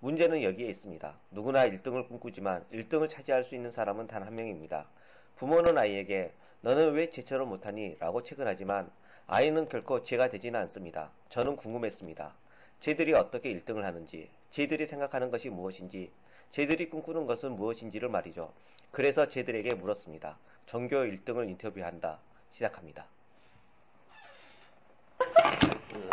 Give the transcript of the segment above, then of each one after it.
문제는 여기에 있습니다. 누구나 1등을 꿈꾸지만 1등을 차지할 수 있는 사람은 단 한 명입니다. 부모는 아이에게 너는 왜 제처럼 못하니? 라고 체근하지만 아이는 결코 제가 되지는 않습니다. 저는 궁금했습니다. 쟤들이 어떻게 1등을 하는지, 쟤들이 생각하는 것이 무엇인지, 쟤들이 꿈꾸는 것은 무엇인지를 말이죠. 그래서 쟤들에게 물었습니다. 전교 1등을 인터뷰한다. 시작합니다. 음,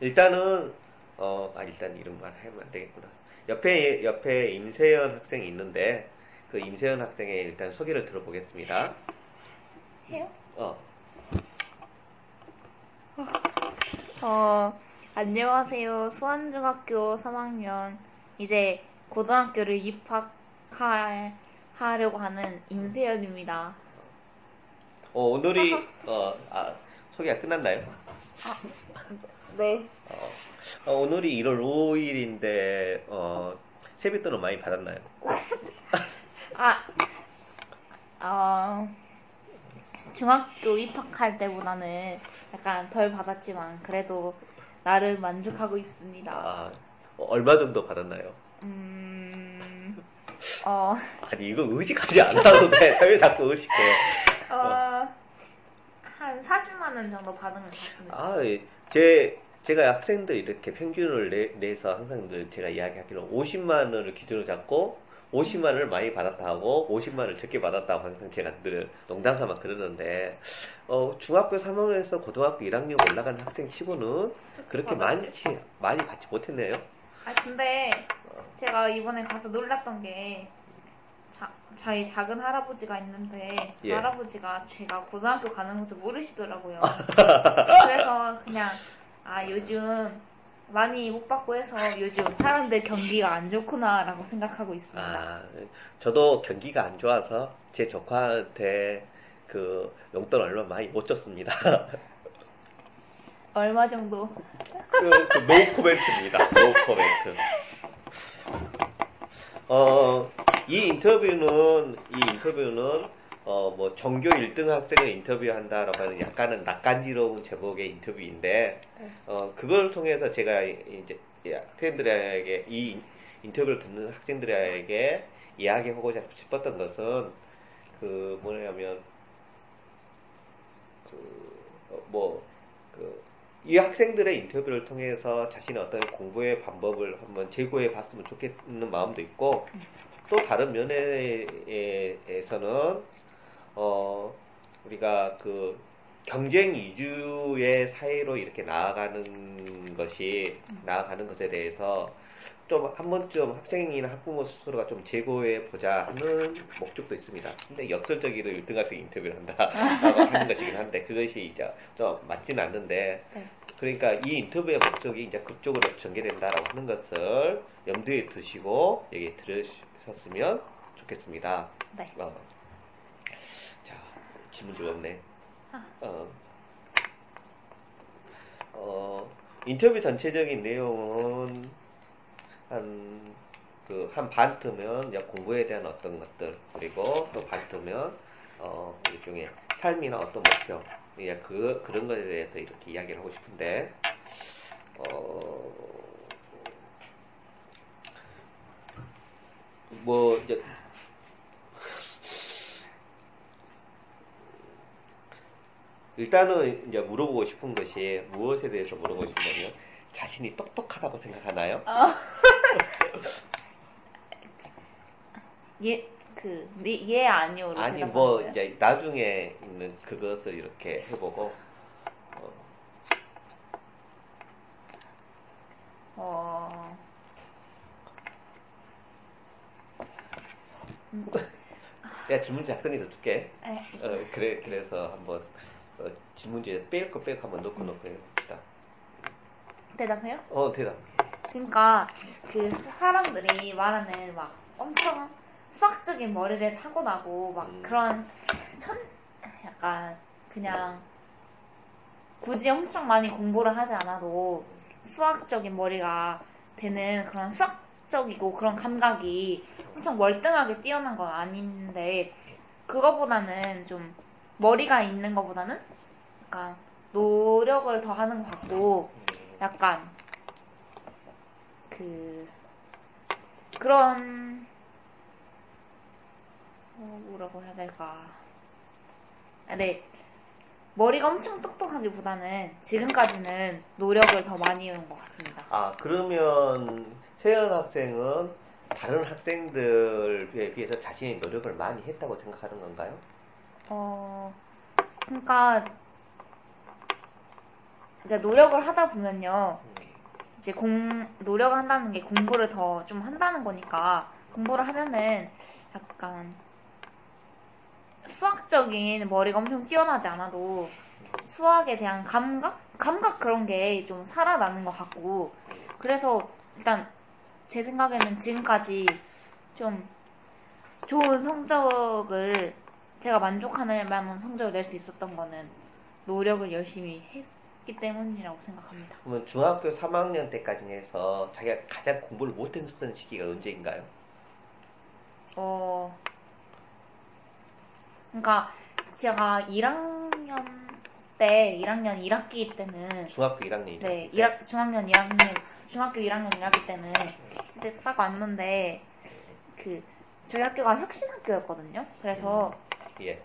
일단은 어, 아, 일단 이름만 하면 안 되겠구나. 옆에, 옆에 임세연 학생이 있는데, 그 임세연 학생의 일단 소개를 들어보겠습니다. 해요? 어, 어, 안녕하세요. 수원중학교 3학년, 이제 고등학교를 입학하려고 하는 임세연입니다. 어, 오늘이, 어, 아, 소개가 끝났나요? 네. 어, 어, 오늘이 1월 5일인데, 어, 세뱃돈은 많이 받았나요? 아, 어, 중학교 입학할 때보다는 약간 덜 받았지만, 그래도 나름 만족하고 있습니다. 아, 어, 얼마 정도 받았나요? 음, 어, 아니, 이거 의식하지 않아도 돼. 왜 자꾸 의식해. 어, 한 40만 원 정도 받은 것 같습니다. 아, 예. 제, 제가 학생들 이렇게 평균을 내, 내서 항상 늘 제가 이야기하기로 50만 원을 기준으로 잡고 50만 원을 많이 받았다 하고 50만 원을 적게 받았다고 항상 제가 늘 농담 삼아 그러는데 어, 중학교 3학년에서 고등학교 1학년 올라가는 학생 치고는 그렇게 받았어요? 많지 많이 받지 못했네요. 아 근데 제가 이번에 가서 놀랐던 게 자, 저희 작은 할아버지가 있는데 그 예. 할아버지가 제가 고등학교 가는 것을 모르시더라고요. 그래서 그냥 아 요즘 많이 못 받고 해서 요즘 사람들 경기가 안 좋구나라고 생각하고 있습니다. 아, 저도 경기가 안 좋아서 제 조카한테 그 용돈 얼마 많이 못 줬습니다. 얼마 정도? 그, 그 노 코멘트입니다. 노 코멘트. 어, 이 인터뷰는, 이 인터뷰는, 어, 뭐, 전교 1등 학생을 인터뷰한다라고 하는 약간은 낯간지러운 제목의 인터뷰인데, 어, 그걸 통해서 제가 이제 학생들에게, 이 인터뷰를 듣는 학생들에게 이야기하고자 싶었던 것은, 그, 뭐냐면, 그, 어, 뭐, 그, 이 학생들의 인터뷰를 통해서 자신의 어떤 공부의 방법을 한번 제고해 봤으면 좋겠는 마음도 있고, 또 다른 면에서는, 어, 우리가 그 경쟁 위주의 사회로 이렇게 나아가는 것이, 나아가는 것에 대해서 좀 한 번쯤 학생이나 학부모 스스로가 좀 재고해 보자 하는 목적도 있습니다. 근데 역설적이도 1등 학생 인터뷰를 한다라고 하는 것이긴 한데 그것이 이제 좀 맞지는 않는데 네. 그러니까 이 인터뷰의 목적이 이제 그쪽으로 전개된다라고 하는 것을 염두에 두시고 얘기 들으셨으면 좋겠습니다. 네. 어. 자, 질문 들었네. 아. 어. 어, 인터뷰 전체적인 내용은 한, 그, 한반 뜨면 이제 공부에 대한 어떤 것들, 그리고 또반 뜨면, 어, 일종의 삶이나 어떤 목표, 이제 그, 그런 것에 대해서 이렇게 이야기를 하고 싶은데, 어, 뭐, 이제, 일단은 이제 물어보고 싶은 것이 무엇에 대해서 물어보고 싶냐면 자신이 똑똑하다고 생각하나요? 예, 그, 네, 예, 아니요로. 아니 뭐 거예요? 이제 나중에 있는 그것을 이렇게 해보고 어, 어, 내가 질문지 작성해서 줄게. 에, 어, 그래 그래서 한번 어, 질문지에 뺄 거 뺄 거 한번 넣고 넣고 해봅시다. 대답해요? 어 대답. 그러니까 그 사람들이 말하는 막 엄청 수학적인 머리를 타고나고 막 음. 그런 천 약간 그냥 굳이 엄청 많이 공부를 하지 않아도 수학적인 머리가 되는 그런 수학적이고 그런 감각이 엄청 월등하게 뛰어난 건 아닌데 그거보다는 좀 머리가 있는 것보다는 약간 노력을 더 하는 것 같고 약간 그 그런 어, 뭐라고 해야 될까? 아, 네 머리가 엄청 똑똑하기보다는 지금까지는 노력을 더 많이 해온 것 같습니다. 아 그러면 세연 학생은 다른 학생들에 비해서 자신의 노력을 많이 했다고 생각하는 건가요? 어 그러니까 그러니까 노력을 하다 보면요 이제 공 노력을 한다는 게 공부를 더 좀 한다는 거니까 공부를 하면은 약간 수학적인 머리가 엄청 뛰어나지 않아도 수학에 대한 감각? 감각 그런 게 좀 살아나는 것 같고 그래서 일단 제 생각에는 지금까지 좀 좋은 성적을 제가 만족할 만한 성적을 낼 수 있었던 거는 노력을 열심히 했기 때문이라고 생각합니다. 그러면 중학교 3학년 때까지 해서 자기가 가장 공부를 못했던 시기가 언제인가요? 어, 그러니까 제가 1학년 때, 1학년 1학기 때는 중학교 1학년이죠. 네, 1학, 중학년 1학년, 중학교 1학년 1학기 때는 그때 딱 왔는데 그 저희 학교가 혁신 학교였거든요. 그래서 예.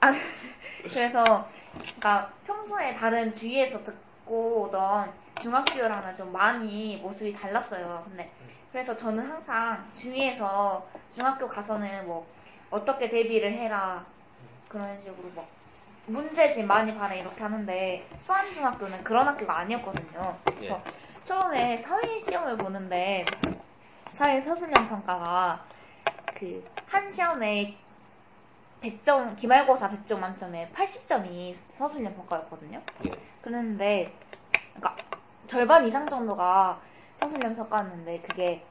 아, 그래서 그러니까 평소에 다른 주위에서 듣고 오던 중학교랑은 좀 많이 모습이 달랐어요. 근데 그래서 저는 항상 주위에서 중학교 가서는 뭐 어떻게 데뷔를 해라 그런 식으로 막 문제집 많이 봐라 이렇게 하는데 수안중학교는 그런 학교가 아니었거든요. 그래서 처음에 사회 시험을 보는데 사회 서술형 평가가 그 한 시험에 100점 기말고사 100점 만점에 80점이 서술형 평가였거든요. 예. 그랬는데 그러니까 절반 이상 정도가 서술형 평가였는데 그게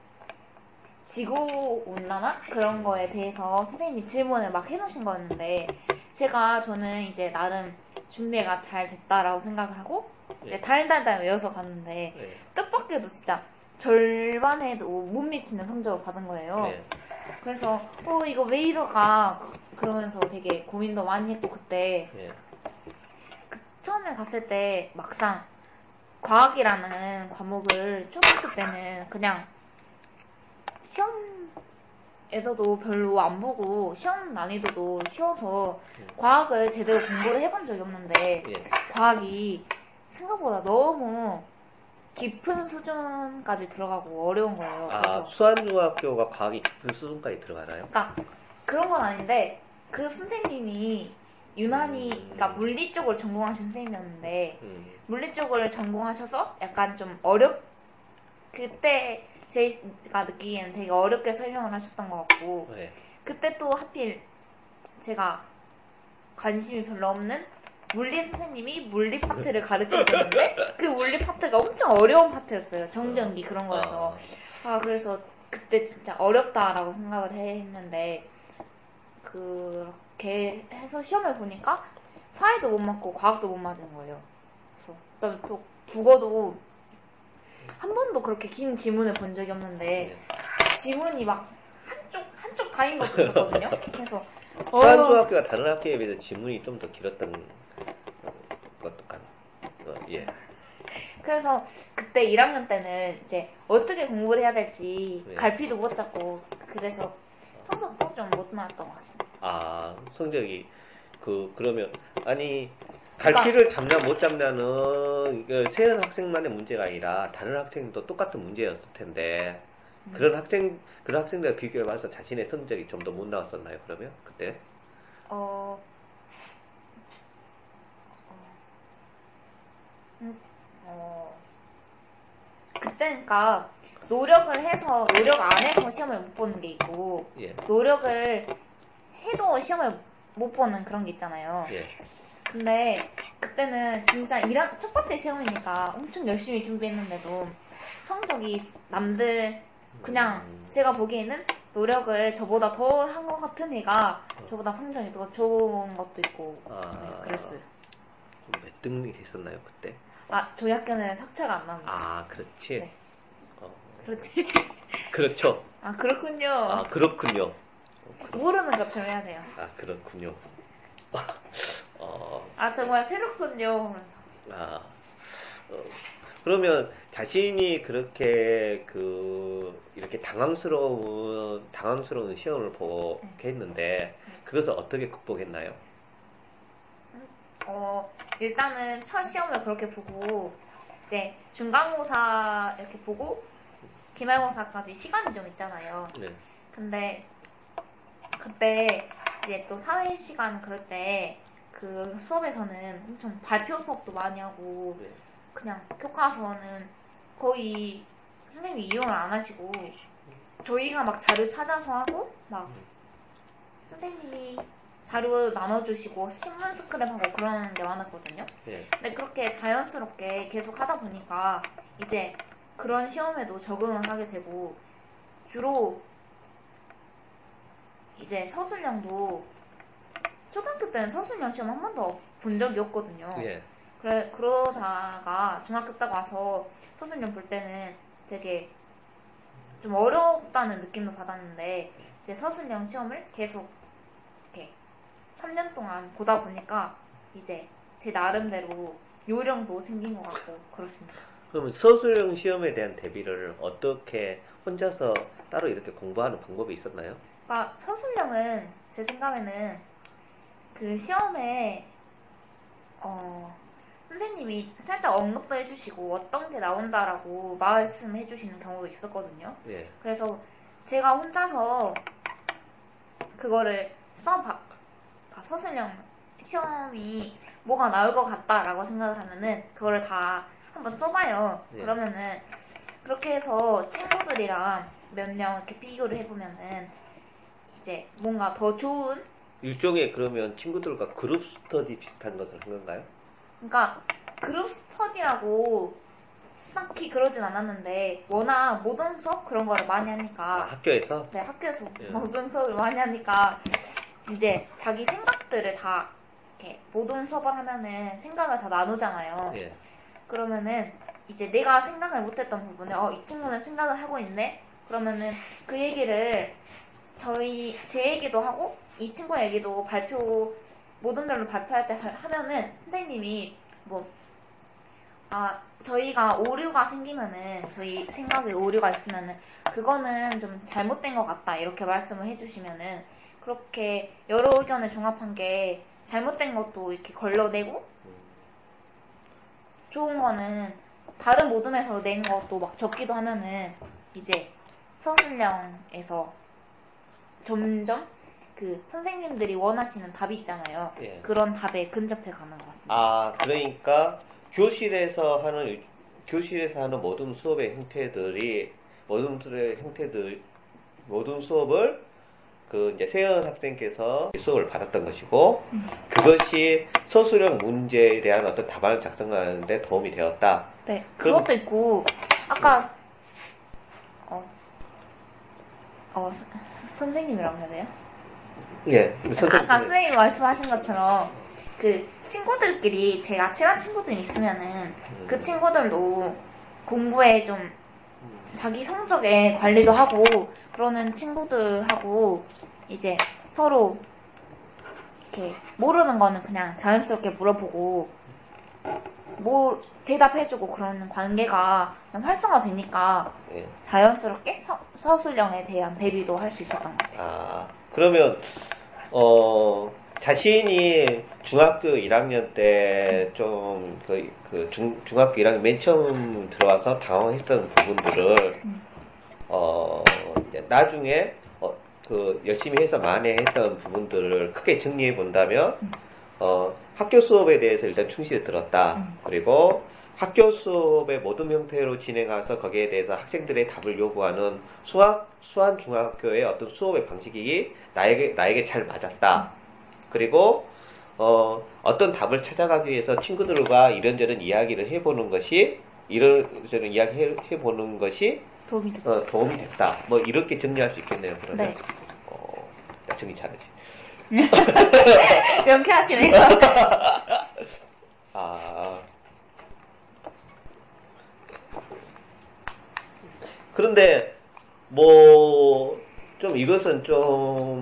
지구 온난화 그런 거에 대해서 선생님이 질문을 막 해놓으신 거였는데 제가 저는 이제 나름 준비가 잘 됐다라고 생각을 하고 예. 달달달 외워서 갔는데 네. 뜻밖에도 진짜 절반에도 못 미치는 성적을 받은 거예요. 네. 그래서 어 이거 왜 이러가 그러면서 되게 고민도 많이 했고 그때 네. 그 처음에 갔을 때 막상 과학이라는 과목을 초등학교 때는 그냥 시험에서도 별로 안 보고 시험 난이도도 쉬워서 음. 과학을 제대로 공부를 해본 적이 없는데 예. 과학이 생각보다 너무 깊은 수준까지 들어가고 어려운 거예요. 아, 그래서 수안중학교가 과학이 깊은 수준까지 들어가나요? 그러니까 그런 건 아닌데 그 선생님이 유난히 음. 그러니까 물리 쪽을 전공하신 선생님이었는데 음. 물리 쪽을 전공하셔서 약간 좀 어렵 그때 제가 느끼기에는 되게 어렵게 설명을 하셨던 것 같고 네. 그때 또 하필 제가 관심이 별로 없는 물리 선생님이 물리 파트를 가르치셨는데 그 물리 파트가 엄청 어려운 파트였어요 정전기 그런 거여서 아 그래서 그때 진짜 어렵다라고 생각을 했는데 그렇게 해서 시험을 보니까 사회도 못 맞고 과학도 못 맞은 거예요. 그래서 그다음에 또 국어도 한 번도 그렇게 긴 지문을 본 적이 없는데 네. 지문이 막 한쪽 한쪽 다인 것도 있었거든요. 그래서 어, 수안중학교가 다른 학교에 비해서 지문이 좀 더 길었던 예. 그래서 그때 1학년 때는 이제 어떻게 공부를 해야 될지 네. 갈피도 못 잡고 그래서 성적도 좀 못 나왔던 것 같습니다. 아 성적이 그 그러면 아니 갈피를 잡나 못 잡나는 그 세연 학생만의 문제가 아니라 다른 학생도 똑같은 문제였을 텐데 그런 학생 그런 학생들 비교해봐서 자신의 성적이 좀 더 못 나왔었나요? 그러면 그때 어, 음, 어, 그때니까 노력을 해서 노력 안 해서 시험을 못 보는 게 있고 예, 노력을 해도 시험을 못 보는 그런 게 있잖아요. 예, 근데 그때는 진짜 1학, 첫 번째 시험이니까 엄청 열심히 준비했는데도 성적이 남들 그냥 음, 제가 보기에는 노력을 저보다 더한것 같은 애가 저보다 성적이 더 좋은 것도 있고 아. 네, 그랬어요. 몇 등이 했었나요 그때? 아 저희 학교는 삭제가 안 납니다. 아, 그렇지. 네. 어, 그렇지. 그렇죠. 아 그렇군요. 아, 그렇군요. 모르는 것처럼 해야 돼요. 아, 그렇군요. 어, 아 정말 새롭군요. 하면서. 아, 어, 그러면 자신이 그렇게 그 이렇게 당황스러운 당황스러운 시험을 보게 했는데 그것을 어떻게 극복했나요? 어, 일단은 첫 시험을 그렇게 보고, 이제 중간고사 이렇게 보고, 기말고사까지 시간이 좀 있잖아요. 네. 근데, 그때 이제 또 사회 시간 그럴 때, 그 수업에서는 엄청 발표 수업도 많이 하고, 네. 그냥 교과서는 거의 선생님이 이용을 안 하시고, 저희가 막 자료 찾아서 하고, 막 선생님이 자료 나눠주시고 신문 스크랩하고 그러는 게 많았거든요. 네. 근데 그렇게 자연스럽게 계속 하다 보니까 이제 그런 시험에도 적응을 하게 되고 주로 이제 서술형도 초등학교 때는 서술형 시험 한 번도 본 적이 없거든요. 예. 그래, 그러다가 중학교 딱 와서 서술형 볼 때는 되게 좀 어렵다는 느낌도 받았는데 이제 서술형 시험을 계속 3년 동안 보다 보니까 이제 제 나름대로 요령도 생긴 것 같고 그렇습니다. 그러면 서술형 시험에 대한 대비를 어떻게 혼자서 따로 이렇게 공부하는 방법이 있었나요? 그러니까 서술형은 제 생각에는 그 시험에 어, 선생님이 살짝 언급도 해주시고 어떤 게 나온다라고 말씀해 주시는 경우도 있었거든요. 예. 그래서 제가 혼자서 그거를 써봐, 서술형 시험이 뭐가 나올 것 같다라고 생각을 하면은 그거를 다 한번 써봐요. 네. 그러면은 그렇게 해서 친구들이랑 몇 명 이렇게 비교를 해보면은 이제 뭔가 더 좋은 일종의 그러면 친구들과 그룹 스터디 비슷한 것을 한 건가요? 그러니까 그룹 스터디라고 딱히 그러진 않았는데 워낙 모든 수업 그런 거를 많이 아, 하니까 학교에서? 네, 학교에서 예. 모든 수업을 많이 하니까 이제 자기 생각들을 다 이렇게 모든 수업을 하면은 생각을 다 나누잖아요. 예. 그러면은 이제 내가 생각을 못했던 부분에 어, 이 친구는 생각을 하고 있네. 그러면은 그 얘기를 저희 제 얘기도 하고 이 친구 얘기도 발표 모든 별로 발표할 때 하- 하면은 선생님이 뭐 아, 저희가 오류가 생기면은, 저희 생각에 오류가 있으면은, 그거는 좀 잘못된 것 같다, 이렇게 말씀을 해주시면은, 그렇게 여러 의견을 종합한 게 잘못된 것도 이렇게 걸러내고, 좋은 거는 다른 모둠에서 낸 것도 막 적기도 하면은, 이제 서술형에서 점점 그 선생님들이 원하시는 답이 있잖아요. 예. 그런 답에 근접해 가는 것 같습니다. 아, 그러니까 교실에서 하는 교실에서 하는 모든 수업의 형태들이 모든 수업의 형태들 모든 수업을 그 이제 세연 학생께서 수업을 받았던 것이고 그것이 서술형 문제에 대한 어떤 답안을 작성하는데 도움이 되었다. 네, 그럼- 그것도 있고 아까 어, 어 서- 선생님이라고 해야 돼요? 예, 선생님. 아까 선생님이 말씀하신 것처럼 그 친구들끼리 제가 친한 친구들이 있으면은 음, 그 친구들도 공부에 좀 자기 성적에 관리도 하고 그러는 친구들하고 이제 서로 이렇게 모르는 거는 그냥 자연스럽게 물어보고 뭐 대답해주고 그러는 관계가 활성화되니까 예. 자연스럽게 서, 서술형에 대한 대비도 할 수 있었던 것 같아요. 아, 그러면, 어, 자신이 중학교 1학년 때 좀, 그, 그 중, 중학교 1학년 맨 처음 들어와서 당황했던 부분들을 음. 어, 이제 나중에 어, 그 열심히 해서 만회했던 부분들을 크게 정리해 본다면 어, 학교 수업에 대해서 일단 충실히 들었다. 음. 그리고 학교 수업의 모든 형태로 진행해서 거기에 대해서 학생들의 답을 요구하는 수학 수학 중학교의 어떤 수업의 방식이 나에게 나에게 잘 맞았다. 그리고 어, 어떤 답을 찾아가기 위해서 친구들과 이런저런 이야기를 해보는 것이 이런저런 이야기 해- 해보는 것이 도움이 됐 어, 도움이 됐다. 뭐 이렇게 정리할 수 있겠네요. 그러면 네. 어, 나 정리 잘하지. 명쾌하시네요. 아. 그런데, 뭐, 좀 이것은 좀, 그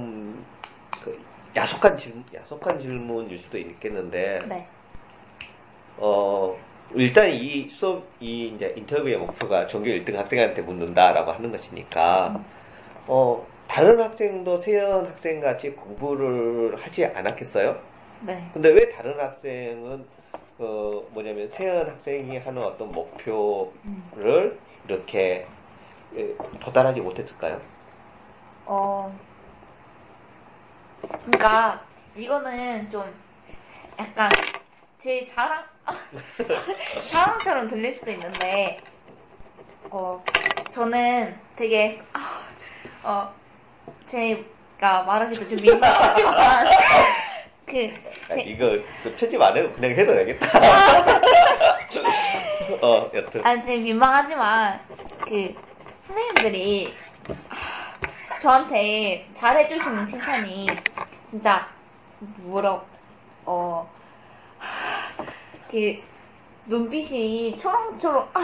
야속한 질문, 야속한 질문일 수도 있겠는데, 네. 어, 일단 이 수업, 이 이제 인터뷰의 목표가 전교 1등 학생한테 묻는다라고 하는 것이니까, 어, 다른 학생도 세연 학생 같이 공부를 하지 않았겠어요? 네. 근데 왜 다른 학생은 어 뭐냐면 세연 학생이 하는 어떤 목표를 음. 이렇게 예, 도달하지 못했을까요? 어, 그러니까 이거는 좀 약간 제 자랑 자랑처럼 들릴 수도 있는데 어 저는 되게 아, 어 제가 말하기도 좀 민망하지만 그 아, 제- 이거 그 편집 안 해도 그냥 해도 되겠다. 어 여튼 아니, 제 민망하지만, 그, 선생님들이, 하, 저한테 잘해주시는 칭찬이, 진짜, 뭐라, 어, 하, 그, 눈빛이 초롱초롱, 아,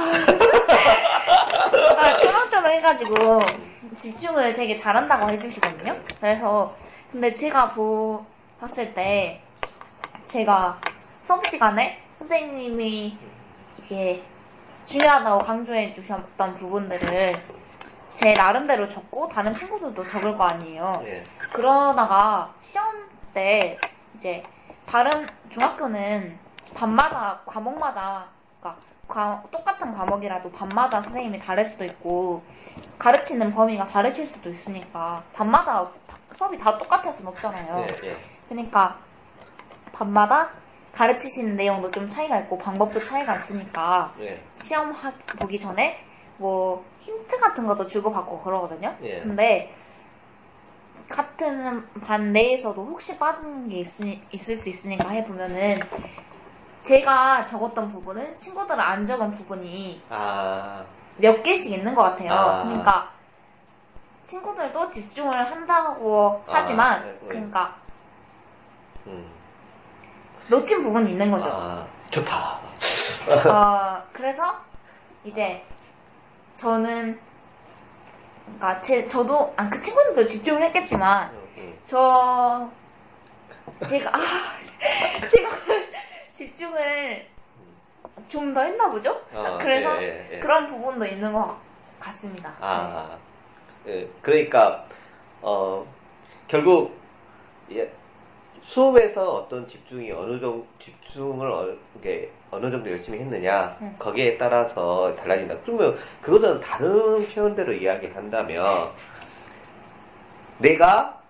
아, 초롱초롱 해가지고, 집중을 되게 잘한다고 해주시거든요? 그래서, 근데 제가 보, 봤을 때, 제가 수업 시간에 선생님이 이게 중요하다고 강조해 주셨던 부분들을 제 나름대로 적고 다른 친구들도 적을 거 아니에요. 예. 그러다가 시험 때 이제 다른 중학교는 밤마다 과목마다 그러니까 과- 똑같은 과목이라도 밤마다 선생님이 다를 수도 있고 가르치는 범위가 다르실 수도 있으니까 밤마다 다- 수업이 다 똑같을 순 없잖아요. 예, 예. 그러니까 밤마다 가르치시는 내용도 좀 차이가 있고 방법도 차이가 있으니까 예. 시험 하- 보기 전에 뭐 힌트 같은 것도 주고받고 그러거든요. 예. 근데 같은 반 내에서도 혹시 빠지는 게 있으니, 있을 수 있으니까 해보면은 제가 적었던 부분을 친구들은 안 적은 부분이 아, 몇 개씩 있는 것 같아요. 아. 그러니까 친구들도 집중을 한다고 아, 하지만 네, 네. 그러니까 음. 놓친 부분이 있는 거죠. 아, 좋다. 어, 그래서 이제 저는 그러니까 제 저도 아, 그 친구들도 집중을 했겠지만 음, 음. 저 제가 아, 제가 집중을 좀 더 했나 보죠? 아, 그래서 예, 예, 예. 그런 부분도 있는 것 같습니다. 아, 예, 그러니까 어 결국 예, 수업에서 어떤 집중이 어느 정도 집중을 어느, 게 어느 정도 열심히 했느냐 네. 거기에 따라서 달라진다. 그러면 그것은 다른 표현대로 이야기한다면 내가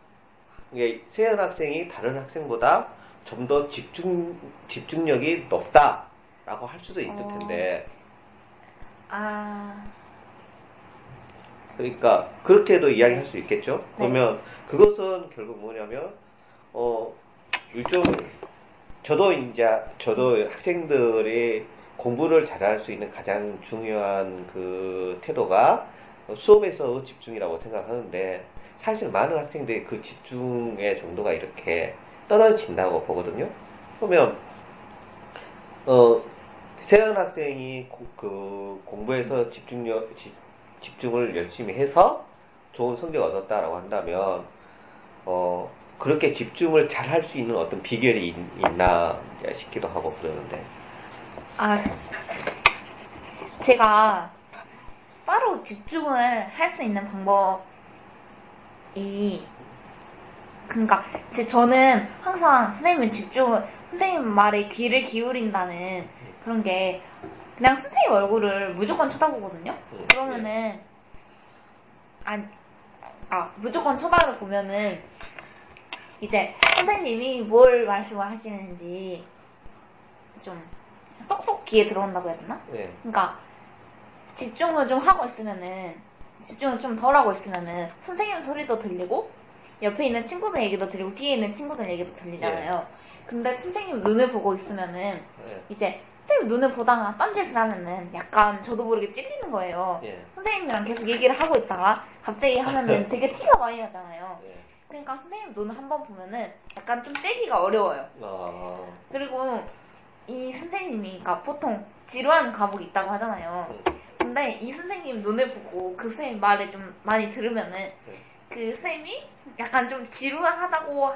세연 학생이 다른 학생보다 좀 더 집중 집중력이 높다라고 할 수도 있을 어. 텐데. 아, 그러니까 그렇게도 이야기할 수 있겠죠. 네. 그러면 그것은 결국 뭐냐면 어 일종 저도 이제 저도 학생들이 공부를 잘할 수 있는 가장 중요한 그 태도가 수업에서 집중이라고 생각하는데 사실 많은 학생들이 그 집중의 정도가 이렇게 떨어진다고 보거든요. 그러면 어 세연 학생이 고- 그 공부에서 집중력 집, 집중을 열심히 해서 좋은 성적 을 얻었다라고 한다면 어 그렇게 집중을 잘 할 수 있는 어떤 비결이 있, 나 싶기도 하고 그러는데 아, 제가 바로 집중을 할 수 있는 방법이, 그러니까 제 저는 항상 선생님 집중을, 선생님 말에 귀를 기울인다는 그런 게 그냥 선생님 얼굴을 무조건 쳐다보거든요. 음, 그러면은 아니, 아, 무조건 초반을 보면은, 이제, 선생님이 뭘 말씀을 하시는지, 좀, 쏙쏙 귀에 들어온다고 해야 되나? 예. 그러니까, 집중을 좀 하고 있으면은, 집중을 좀 덜 하고 있으면은, 선생님 소리도 들리고, 옆에 있는 친구들 얘기도 들리고, 뒤에 있는 친구들 얘기도 들리잖아요. 근데 선생님 눈을 보고 있으면은, 예. 이제, 선생님 눈을 보다가 딴짓을 하면은, 약간 저도 모르게 찔리는 거예요. 예. 선생님이랑 계속 얘기를 하고 있다가 갑자기 하면은 되게 티가 많이 나잖아요. 예. 그러니까 선생님 눈 한 번 보면은 약간 좀 떼기가 어려워요. 어. 그리고 이 선생님이 그러니까 보통 지루한 과목이 있다고 하잖아요. 음. 근데 이 선생님 눈을 보고 그 선생님 말을 좀 많이 들으면은 그 선생님이 약간 좀 지루하다고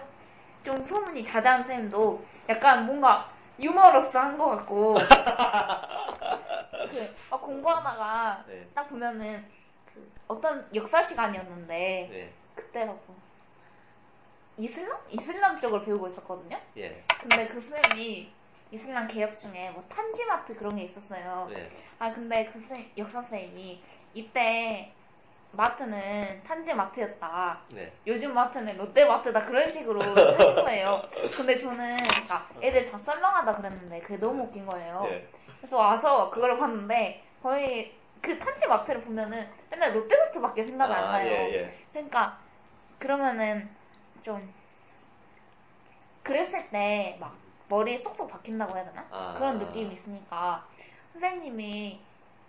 좀 소문이 자자한 선생님도 약간 뭔가 유머러스한 것 같고 그막 공부하다가 네. 딱 보면은 그 어떤 역사 시간이었는데 예. 그때 뭐 이슬람? 이슬람 쪽을 배우고 있었거든요. 예. 근데 그 쌤이 이슬람 개혁 중에 뭐 탄지마트 그런 게 있었어요. 예. 아 근데 그 쌤, 역사 쌤이 이때 마트는 탄지마트였다. 네. 요즘 마트는 롯데마트다 그런 식으로 거예요. 근데 저는 그러니까 애들 다 썰렁하다 그랬는데 그게 너무 웃긴 거예요. 예. 그래서 와서 그걸 봤는데 거의 그 탄지마트를 보면은 맨날 롯데마트밖에 생각이 안 나요. 예, 예. 그러니까 그러면은 좀 그랬을 때 막 머리에 쏙쏙 박힌다고 해야 되나? 아. 그런 느낌이 있으니까 선생님이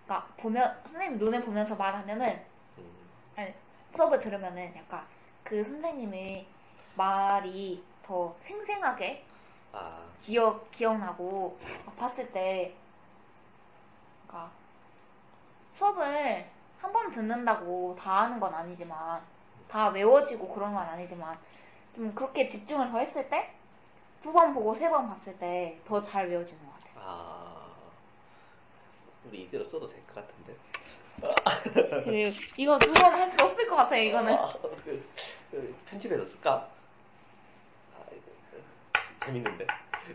그러니까 보면 선생님 눈을 보면서 말하면은 음. 수업을 들으면은 약간 그 선생님의 말이 더 생생하게 아. 기억 기억나고 막 봤을 때 그러니까 수업을 한 번 듣는다고 다 하는 건 아니지만 다 외워지고 그런 건 아니지만 좀 그렇게 집중을 더 했을 때 두 번 보고 세 번 봤을 때 더 잘 외워지는 것 같아요. 아. 우리 이대로 써도 될 것 같은데. 그리고 이거 두 번 할 수 없을 것 같아요. 이거는 아, 그, 그 편집해서 쓸까? 아, 이거, 그, 재밌는데.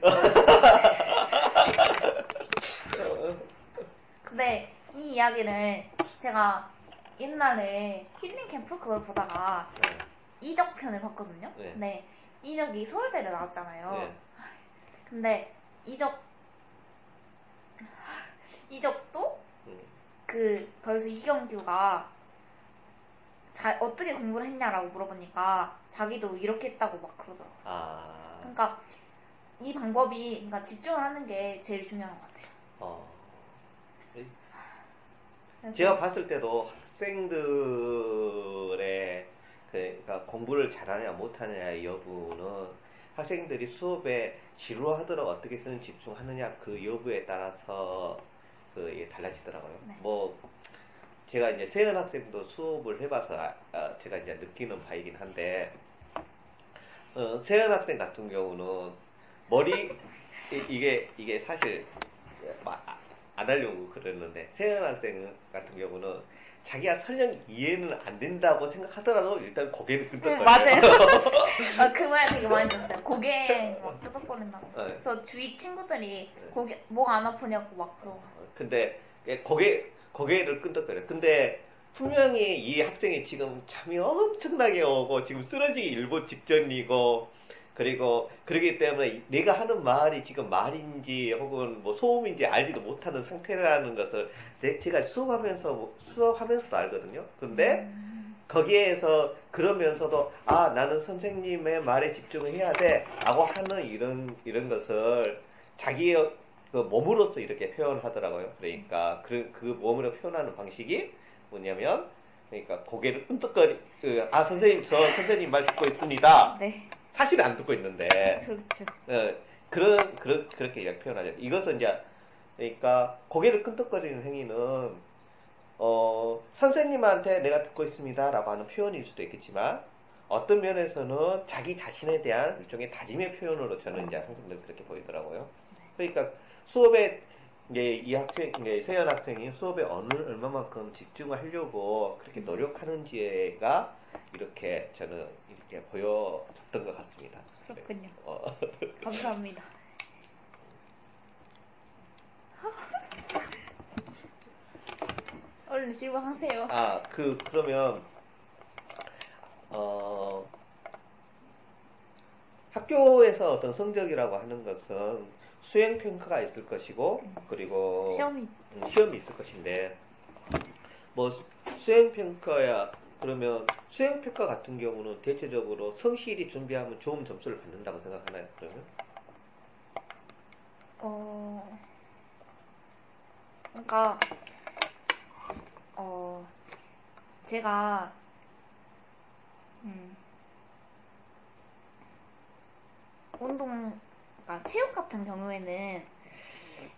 근데 이 이야기를 제가 옛날에 힐링 캠프 그걸 보다가 네. 이적 편을 봤거든요. 네. 근데 이적이 서울대를 나왔잖아요. 네. 근데 이적 이적도 음. 그 거기서 이경규가 자, 어떻게 공부를 했냐라고 물어보니까 자기도 이렇게 했다고 막 그러더라고요. 아. 그러니까 이 방법이 그러니까 집중을 하는 게 제일 중요한 것 같아요. 어. 그래서 제가 봤을 때도 학생들의 그, 그러니까 공부를 잘하느냐 못하느냐의 여부는 학생들이 수업에 지루하더라도 어떻게 쓰는 집중하느냐 그 여부에 따라서 그 달라지더라고요. 네. 뭐 제가 이제 세연 학생도 수업을 해봐서 아- 아, 제가 이제 느끼는 바이긴 한데 어, 세연 학생 같은 경우는 머리 이- 이게 이게 사실 마- 안 하려고 그랬는데 세연 학생 같은 경우는 자기가 설령 이해는 안 된다고 생각하더라도 일단 고개를 응, 끄덕거려요. 맞아요. 아, 그 말 되게 많이 들었어요. 고개 막 끄덕거린다고. 네. 그래서 주위 친구들이 고개 목 안 아프냐고 막 그러고. 근데 고개 고개를 끈덕거려. 근데 분명히 이 학생이 지금 잠이 엄청나게 오고 지금 쓰러지기 일보 직전이고 그리고 그러기 때문에 내가 하는 말이 지금 말인지 혹은 뭐 소음인지 알지도 못하는 상태라는 것을 내 제가 수업하면서 뭐 수업하면서도 알거든요. 근데 거기에서 그러면서도 아 나는 선생님의 말에 집중을 해야 돼라고 하는 이런 이런 것을 자기의 그 몸으로서 이렇게 표현하더라고요. 그러니까 그, 그 몸으로 표현하는 방식이 뭐냐면 그러니까 고개를 끈덕거리 그, 아 선생님 저 선생님 말 듣고 있습니다. 네, 사실 안 듣고 있는데 그렇죠. 어, 그런 그런 그렇게 이야기 표현하죠. 이것은 이제 그러니까 고개를 끈덕거리는 행위는 어, 선생님한테 내가 듣고 있습니다 라고 하는 표현일 수도 있겠지만 어떤 면에서는 자기 자신에 대한 일종의 다짐의 표현으로 저는 이제 학생들 그렇게 보이더라고요. 그러니까 수업에 이제 이 학생, 이제 세연 학생이 수업에 어느 얼마만큼 집중을 하려고 그렇게 노력하는지가 이렇게 저는 이렇게 보여졌던 것 같습니다. 그렇군요. 어, 감사합니다. 얼른 질문하세요. 아, 그, 그러면, 어, 학교에서 어떤 성적이라고 하는 것은 수행 평가가 있을 것이고 그리고 시험이 음, 시험이 있을 것인데 뭐 수행 평가야 그러면 수행 평가 같은 경우는 대체적으로 성실히 준비하면 좋은 점수를 받는다고 생각하나요? 그러면 어 그러니까 어 제가 음 운동 그러니까 체육 같은 경우에는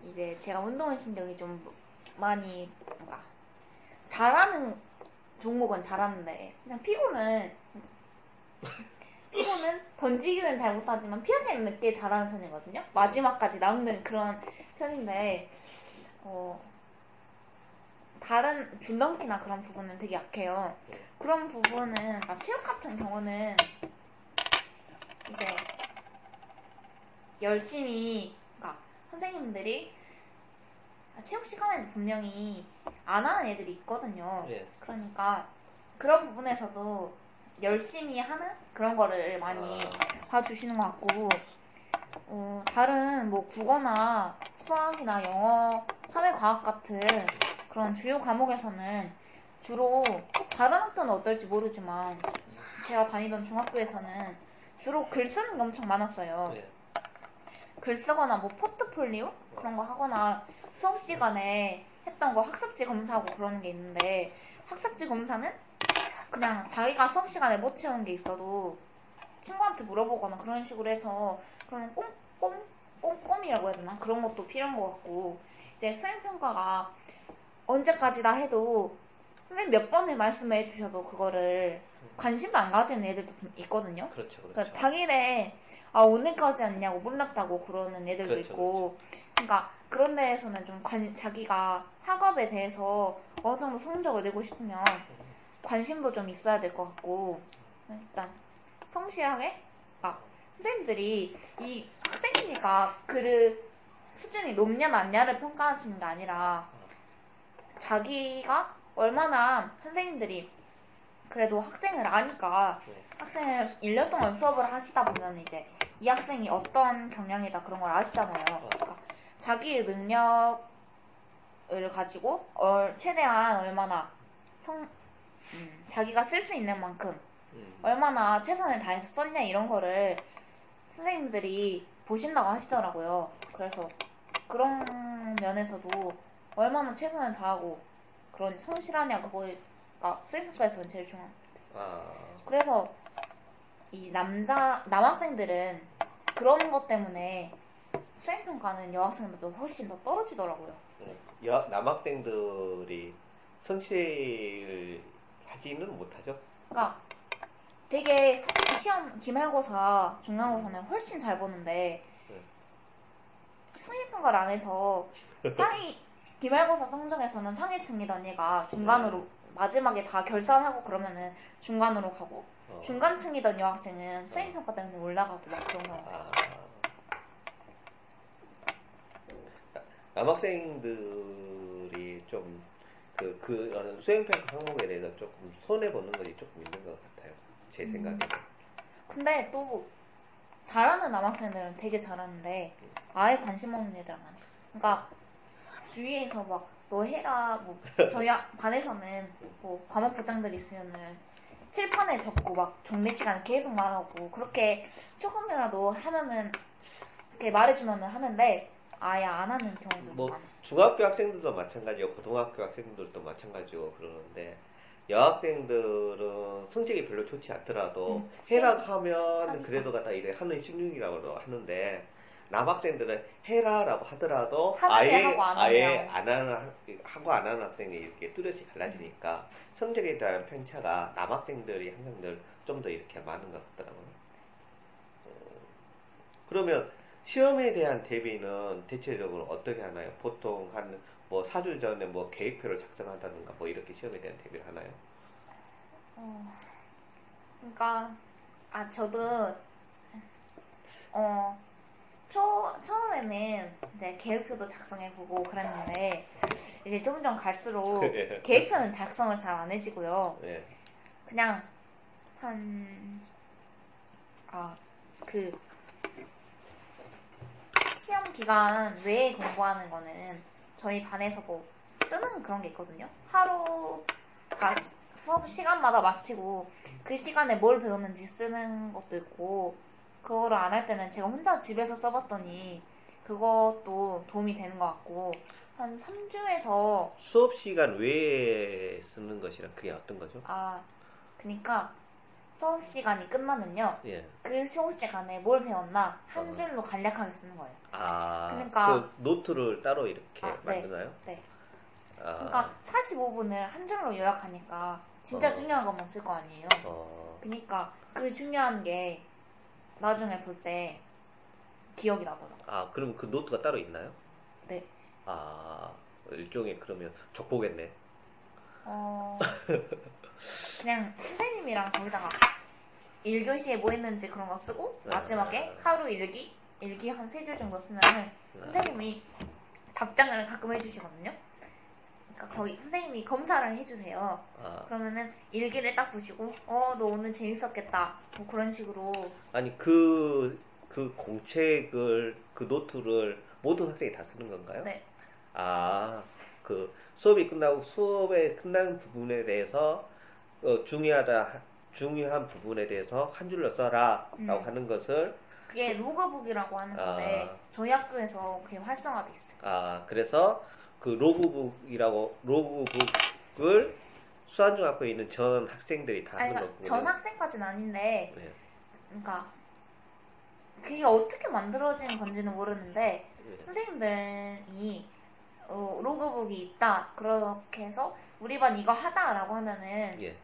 이제 제가 운동의 신경이 좀 많이 뭔가 잘하는 종목은 잘하는데 그냥 피고는 피고는 던지기는 잘 못하지만 피하기는 꽤 잘하는 편이거든요. 마지막까지 남는 그런 편인데 어, 다른 줄넘기나 그런 부분은 되게 약해요. 그런 부분은 그러니까 체육 같은 경우는 이제 열심히 그러니까 선생님들이 체육 시간에는 분명히 안 하는 애들이 있거든요. 예. 그러니까 그런 부분에서도 열심히 하는 그런 거를 많이 아, 봐주시는 것 같고 어, 다른 뭐 국어나 수학이나 영어, 사회과학 같은 그런 주요 과목에서는 주로 다른 학교는 어떨지 모르지만 제가 다니던 중학교에서는 주로 글 쓰는 게 엄청 많았어요. 예. 글 쓰거나 뭐 포트폴리오 그런 거 하거나 수업 시간에 했던 거 학습지 검사하고 그러는 게 있는데 학습지 검사는 그냥 자기가 수업 시간에 못 채운 게 있어도 친구한테 물어보거나 그런 식으로 해서 그런 꼼꼼 꼼꼼이라고 해야 되나 그런 것도 필요한 것 같고 이제 수행 평가가 언제까지나 해도 선생님 몇 번을 말씀해 주셔도 그거를 관심도 안 가지는 애들도 있거든요. 그렇죠, 그렇죠. 그러니까 당일에 아 오늘까지 왔냐고 몰랐다고 그러는 애들도 그렇죠, 있고 그 러니까 그런 데에서는 좀 관, 자기가 학업에 대해서 어느 정도 성적을 내고 싶으면 관심도 좀 있어야 될 것 같고 일단 성실하게 아 선생님들이 이 학생이니까 그 수준이 높냐 낮냐를 평가하시는 게 아니라 자기가 얼마나 선생님들이 그래도 학생을 아니까 네. 학생을 1년 동안 수업을 하시다 보면 이제 이 학생이 어떤 경향이다 그런 걸 아시잖아요. 그러니까 자기의 능력을 가지고 얼- 최대한 얼마나 성, 음, 자기가 쓸 수 있는 만큼 음. 얼마나 최선을 다해서 썼냐 이런 거를 선생님들이 보신다고 하시더라고요. 그래서 그런 면에서도 얼마나 최선을 다하고 그런 성실하냐 그거가 수행평가에서는 제일 중요한 것 같아요. 아, 그래서 이 남자 남학생들은 그런 것 때문에 수행평가는 여학생들도 훨씬 더 떨어지더라고요. 네. 여, 남학생들이 성실하지는 못하죠. 그러니까 되게 시험 기말고사 중간고사는 훨씬 잘 보는데 네. 수행평가를 안 해서 상위 기말고사 성적에서는 상위층이던 얘가 중간으로 마지막에 다 결산하고 그러면은 중간으로 가고 어. 중간층이던 여학생은 수행평가 때문에 올라가고 막 그런 거 아. 남학생들이 좀 그, 그, 수행평가 항목에 대해서 조금 손해보는 것이 조금 있는 것 같아요. 제 음. 생각에는. 근데 또 잘하는 남학생들은 되게 잘하는데 아예 관심 없는 애들 안 해. 그러니까 주위에서 막 너 해라 뭐 저희 학- 반에서는 뭐 과목 부장들 있으면은 칠판에 적고 막 정리 시간에 계속 말하고 그렇게 조금이라도 하면은 이렇게 말해주면은 하는데 아예 안 하는 경우도 뭐, 많아. 중학교 학생들도 마찬가지고, 고등학교 학생들도 마찬가지고 그러는데, 여학생들은 성적이 별로 좋지 않더라도, 음, 하니까. 그래도 갖다 이래 하는 신용이라고 하는데, 남학생들은 해라라고 하더라도 아예 안 아예 애안 하는 학- 하고 안 하는 학생이 이렇게 뚜렷이 갈라지니까 성적에 대한 편차가 남학생들이 항상 늘 좀 더 이렇게 많은 것 같더라고요. 어, 그러면 시험에 대한 대비는 대체적으로 어떻게 하나요? 보통 한 뭐 4주 전에 뭐 계획표를 작성한다든가 뭐 이렇게 시험에 대한 대비를 하나요? 어, 그러니까 아 저도 어 초, 처음에는 이제 계획표도 작성해보고 그랬는데 이제 점점 갈수록 예. 계획표는 작성을 잘 안 해지고요. 예. 그냥 한, 아, 그, 시험 기간 외에 공부하는 거는 저희 반에서 뭐 뜨는 그런 게 있거든요. 하루가 수업 시간마다 마치고 그 시간에 뭘 배웠는지 쓰는 것도 있고, 그거를 안 할 때는 제가 혼자 집에서 써봤더니 그것도 도움이 되는 것 같고, 한 3주에서 수업 시간 외에 쓰는 것이란 그게 어떤 거죠? 아, 그니까 수업 시간이 끝나면요. 예. 그 수업 시간에 뭘 배웠나 한 어. 줄로 간략하게 쓰는 거예요. 아, 그러니까- 그 노트를 따로 이렇게 아, 네. 만드나요? 네. 아, 그러니까 45분을 한 줄로 요약하니까 진짜 어. 중요한 것만 쓸 거 아니에요. 어, 그니까 그 중요한 게 나중에 볼 때 기억이 나더라고요. 아, 그럼 그 노트가 따로 있나요? 네. 아, 일종의 그러면 족보겠네. 어, 그냥 선생님이랑 거기다가 1교시에 뭐 했는지 그런 거 쓰고 네. 마지막에 하루 일기, 일기 한 세 줄 정도 쓰면은 선생님이 답장을 가끔 해주시거든요. 그러니까 거기 선생님이 검사를 해주세요. 아, 그러면은 일기를 딱 보시고, 어, 너 오늘 재밌었겠다. 뭐 그런 식으로. 아니 그, 그 공책을, 그 노트를 모든 학생이 다 쓰는 건가요? 네. 아, 그 수업이 끝나고 수업에 끝난 부분에 대해서 어, 중요하다, 중요한 부분에 대해서 한 줄로 써라라고 음. 하는 것을 그게 logbook이라고 하는 건데, 아. 저희 학교에서 그게 활성화돼 있어요. 아 그래서 그 logbook이라고 logbook을 수완중학교에 있는 전 학생들이 다 아니, 하는 그러니까 거군요. 전 학생까지는 아닌데, 네. 그러니까 그게 어떻게 만들어진 건지는 모르는데, 네. 선생님들이 어, 로그북이 있다. 그렇게 해서 우리 반 이거 하자라고 하면은 예,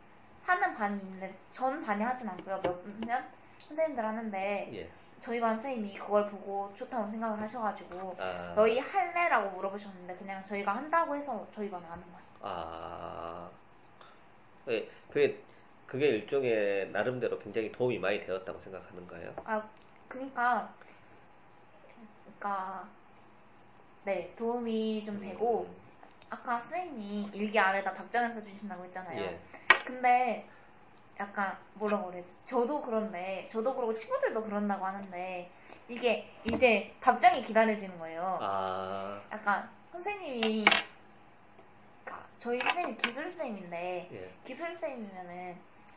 하는 반이 있는데 전 반이 하진 않고요. 몇몇 선생님들 하는데 예. 저희 반 선생님이 그걸 보고 좋다고 생각을 하셔가지고 아, 너희 할래라고 물어보셨는데 그냥 저희가 한다고 해서 저희 반은 하는 거예요. 아, 네, 그게 그게 일종의 나름대로 굉장히 도움이 많이 되었다고 생각하는 거예요. 아 그러니까 그러니까 네 도움이 좀 되고 음, 아까 선생님이 일기 아래다 답장을 써주신다고 했잖아요. 예, 근데 약간 뭐라고 그랬지? 저도 그런데 저도 그러고 친구들도 그런다고 하는데 이게 이제 답장이 기다려지는 거예요. 아, 약간 선생님이 그러니까 저희 선생님이 기술 선생님인데 예, 기술 선생님이면은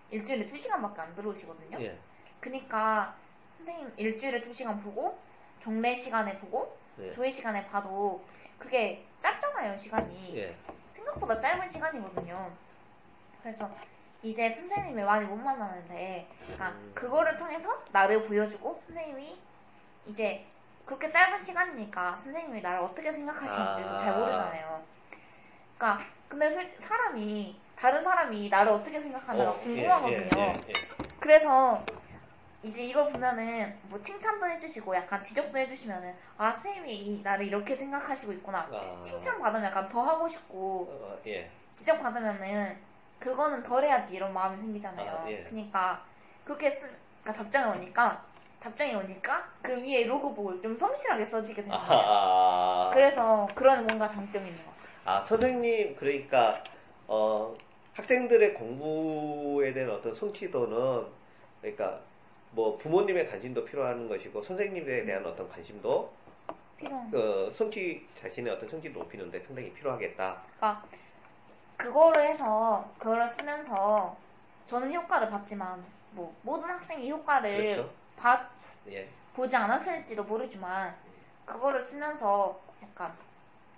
일주일에 2시간밖에 안 들어오시거든요. 예, 그니까 선생님 일주일에 2시간 보고 종례 시간에 보고 예, 조회 시간에 봐도 그게 짧잖아요, 시간이. 예, 생각보다 짧은 시간이거든요. 그래서 이제 선생님을 많이 못 만나는데, 그러니까 음. 그거를 통해서 나를 보여주고 선생님이 이제 그렇게 짧은 시간이니까 선생님이 나를 어떻게 생각하시는지도 아. 잘 모르잖아요. 그러니까 근데 솔- 사람이 다른 사람이 나를 어떻게 생각하는가 어, 궁금하거든요. 예, 예, 예, 그래서 이제 이걸 보면은 뭐 칭찬도 해주시고 약간 지적도 해주시면은 아 선생님이 이- 나를 이렇게 생각하시고 있구나. 아, 칭찬 받으면 약간 더 하고 싶고 어, 예, 지적 받으면은 그거는 덜 해야지 이런 마음이 생기잖아요. 아, 예. 그러니까 그렇게 쓰, 그러니까 답장이 오니까 답장이 오니까 그 위에 로고북을 좀 성실하게 써지게 되는 거예요. 아, 그래서 그런 뭔가 장점이 있는 것 같아요. 아, 선생님, 그러니까, 어, 학생들의 공부에 대한 어떤 성취도는, 그러니까, 뭐, 부모님의 관심도 필요한 것이고, 선생님에 대한 어떤 관심도, 필요한 그, 성취, 자신의 어떤 성취를 높이는데 상당히 필요하겠다. 그러니까 그거를 해서 그거를 쓰면서 저는 효과를 봤지만 뭐 모든 학생이 효과를 그렇죠? 봤 예. 보지 않았을지도 모르지만 그거를 쓰면서 약간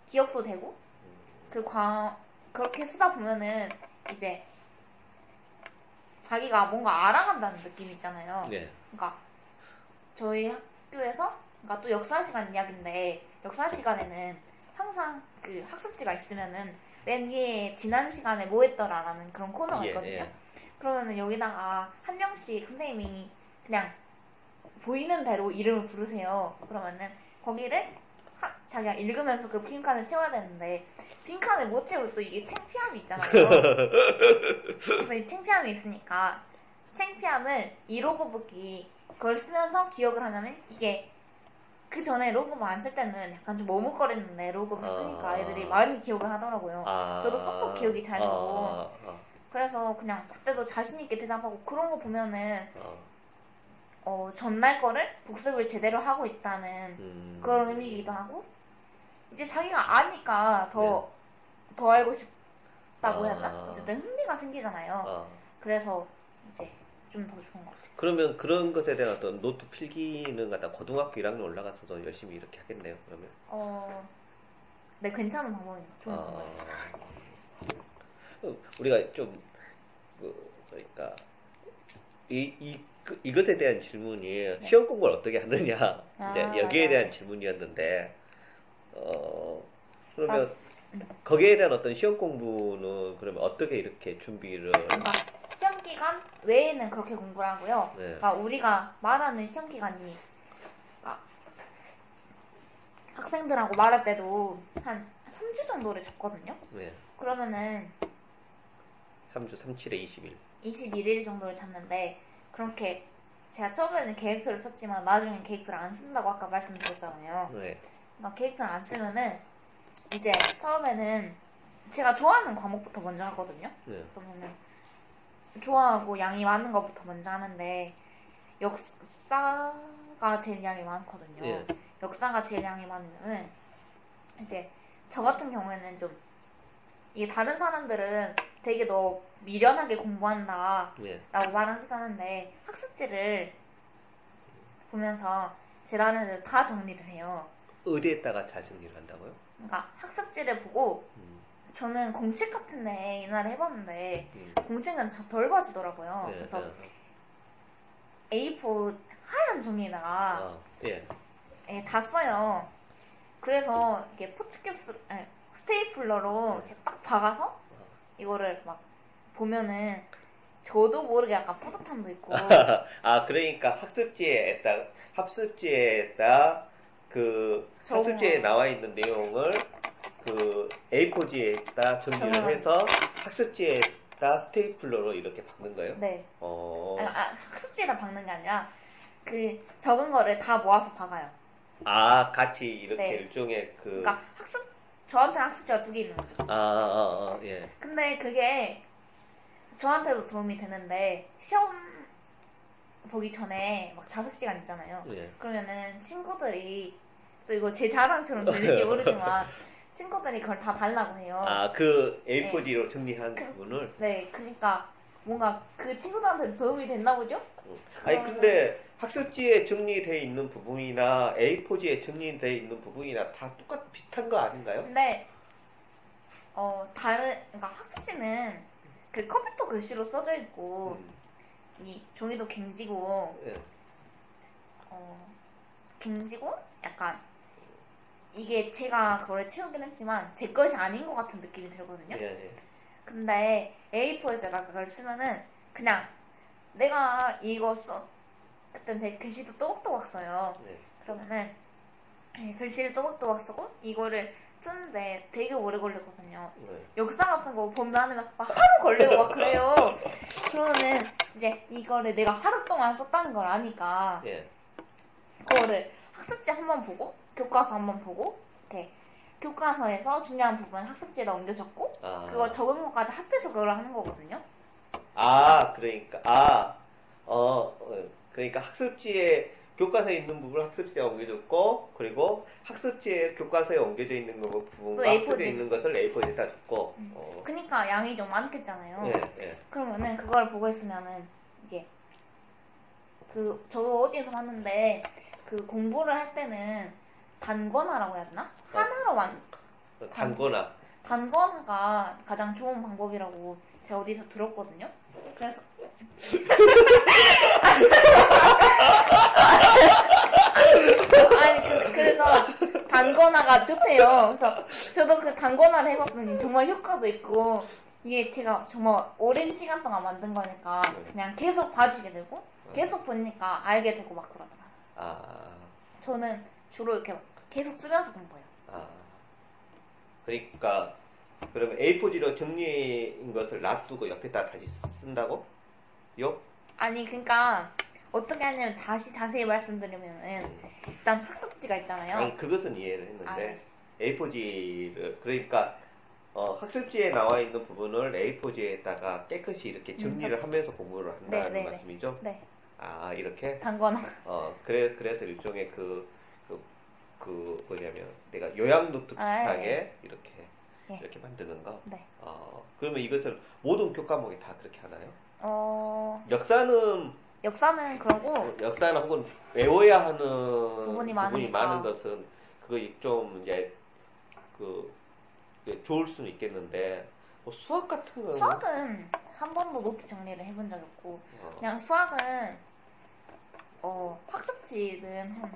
기억도 되고 음, 그 과, 그렇게 쓰다 보면은 이제 자기가 뭔가 알아간다는 느낌 있잖아요. 네. 그러니까 저희 학교에서 그러니까 또 역사 시간 이야기인데 역사 시간에는 항상 그 학습지가 있으면은 맨 위에 지난 시간에 뭐 했더라라는 그런 코너가 예, 있거든요. 예. 그러면은 여기다가 한 명씩 선생님이 그냥 보이는 대로 이름을 부르세요. 그러면은 거기를 하- 자기가 읽으면서 그 빈칸을 채워야 되는데 빈칸을 못 채우고 또 이게 창피함이 있잖아요. 그래서 이 창피함이 있으니까 창피함을 이 로고북이 그걸 쓰면서 기억을 하면은 이게 그 전에 로고북 안쓸 때는 약간 좀 머뭇거렸는데 로고북 쓰니까 아. 애들이 많이 기억을 하더라고요. 아. 저도 쏙쏙 기억이 잘 나고. 아, 아, 그래서 그냥 그때도 자신 있게 대답하고 그런 거 보면은, 어, 어, 전날 거를 복습을 제대로 하고 있다는 음. 그런 의미이기도 하고, 이제 자기가 아니까 더, 더 알고 싶다고 해야 네. 아. 되나? 어쨌든 흥미가 생기잖아요. 어. 그래서 이제 좀 더 좋은 것 같아요. 그러면 그런 것에 대한 어떤 노트 필기는 갖다 고등학교 1학년 올라가서도 열심히 이렇게 하겠네요. 그러면. 어, 네, 괜찮은 방법인 것 좋은 방법. 어, 우리가 좀, 그, 그러니까, 이, 이, 그, 이것에 대한 질문이 시험 공부를 어떻게 하느냐, 아, 이제 여기에 맞아요. 대한 질문이었는데, 어, 그러면 음. 거기에 대한 어떤 시험 공부는 그러면 어떻게 이렇게 준비를, 그러니까 시험 기간 외에는 그렇게 공부를 하고요. 네. 그러니까 우리가 말하는 시험 기간이 그러니까 학생들하고 말할 때도 한 3주 정도를 잡거든요. 네, 그러면은 3주 37에 20일. 21일 정도를 잡는데 그렇게 제가 처음에는 계획표를 썼지만 나중엔 계획표를 안 쓴다고 아까 말씀드렸잖아요. 네, 그러니까 계획표를 안 쓰면은 이제 처음에는 제가 좋아하는 과목부터 먼저 하거든요. 네, 그러면은 좋아하고 양이 많은 것부터 먼저 하는데 역사가 제일 양이 많거든요. 예. 역사가 제일 양이 많으면은 이제 저 같은 경우에는 좀 이게 다른 사람들은 되게 너 미련하게 공부한다라고 네, 말하기도 하는데 학습지를 보면서 제 나름대로 다 정리를 해요. 어디에다가 잘 정리를 한다고요? 그러니까 학습지를 보고 음, 저는 공책 같은데 옛날에 해봤는데 음. 공책은 참덜 봐지더라고요. 네, 그래서 네. A4 하얀 종이에다가 아, 예, 예, 다 써요. 그래서 이게 포츠캡스 아니, 스테이플러로 이렇게 딱 박아서 이거를 막 보면은 저도 모르게 약간 뿌듯함도 있고 아, 그러니까 학습지에다, 학습지에다 그 학습지에. 나와 있는 내용을 그 A4지에다 정리를 해서 학습지에다 스테이플러로 이렇게 박는 거예요? 네. 어. 아, 아, 학습지에다 박는 게 아니라 그 적은 거를 다 모아서 박아요. 아, 같이 이렇게 네. 일종의 그. 그러니까 학습 저한테 학습지가 두 개 있는 거죠. 아, 아, 아, 예. 근데 그게 저한테도 도움이 되는데 시험 보기 전에 막 자습 시간 있잖아요. 예. 그러면은 친구들이 또 이거 제 자랑처럼 들릴지 모르지만 친구들이 그걸 다 달라고 해요. 아, 그 A4지로 정리한 그- 부분을. 네, 그러니까 뭔가 그 친구들한테 도움이 됐나 보죠? 아니, 그러면은- 근데 학습지에 정리되어 있는 부분이나 A4지에 정리되어 있는 부분이나 다 똑같, 비슷한 거 아닌가요? 근데 어 다른 그러니까 학습지는 그 컴퓨터 글씨로 써져 있고 음, 이 종이도 갱지고 예. 어 갱지고 약간 이게 제가 그걸 채우긴 했지만 제 것이 아닌 것 같은 느낌이 들거든요. 예, 예. 근데 A4에다가 그걸 쓰면은 그냥 내가 이거 써 그때 되게 글씨도 또박또박 써요. 네. 그러면은 예, 글씨를 또박또박 쓰고 이거를 쓰는데 되게 오래 걸리거든요. 네. 역사 같은 거 보면은 막 하루 걸리고 막 그래요. 그러면은 이제 이거를 내가 하루 동안 썼다는 걸 아니까 예. 그거를 학습지 한 번 보고 교과서 한 번 보고 이렇게 교과서에서 중요한 부분 학습지에다 옮겨 적고 아. 그거 적은 것까지 합해서 그걸 하는 거거든요. 아, 그러니까, 아, 어, 어, 그러니까 학습지에, 교과서에 있는 부분을 학습지에 옮겨줬고, 그리고 학습지에 교과서에 옮겨져 있는 거 부분과 또 A4 학습지에 있는 것을 A4에 다 줬고, 음. 어, 그니까 양이 좀 많겠잖아요. 예, 예. 그러면은 그걸 보고 있으면은 이게 그 저도 어디에서 봤는데 그 공부를 할 때는 단권화라고 해야 되나? 하나로만 단거나, 단권화가 가장 좋은 방법이라고 제가 어디서 들었거든요. 그래서 아니 그, 그래서 단권화가 좋대요. 그래서 저도 그 단권화를 해봤더니 정말 효과도 있고 이게 제가 정말 오랜 시간 동안 만든 거니까 그냥 계속 봐주게 되고 계속 보니까 알게 되고 막 그러더라고요. 아, 저는 주로 이렇게 계속 쓰면서 공부해요. 아. 그러니까, 그러면 A4지로 정리인 것을 놔두고 옆에다 다시 쓴다고? 요? 아니 그러니까 어떻게 하냐면 다시 자세히 말씀드리면은 음. 일단 학습지가 있잖아요. 아니, 그것은 이해를 했는데, 아, 네. A4지를, 그러니까, 어, 학습지에 나와 있는 부분을 A4지에다가 깨끗이 이렇게 정리를 하면서 공부를 한다는 네, 네, 네. 말씀이죠? 네. 아 이렇게 단거나. 어 그래 그래서 일종의 그 그, 그 뭐냐면 내가 요약 노트 아, 예. 이렇게 예. 이렇게 만드는 거. 네. 어 그러면 이것을 모든 교과목이 다 그렇게 하나요? 어, 역사는 역사는 그러고, 역사는 혹은 외워야 하는 부분이 많으니까. 많은 것은 그거 좀 이제 그 좋을 수는 있겠는데 뭐 수학 같은 경우는 수학은 한 번도 노트 정리를 해본 적이 없고, 어, 그냥 수학은, 어, 학습지는 한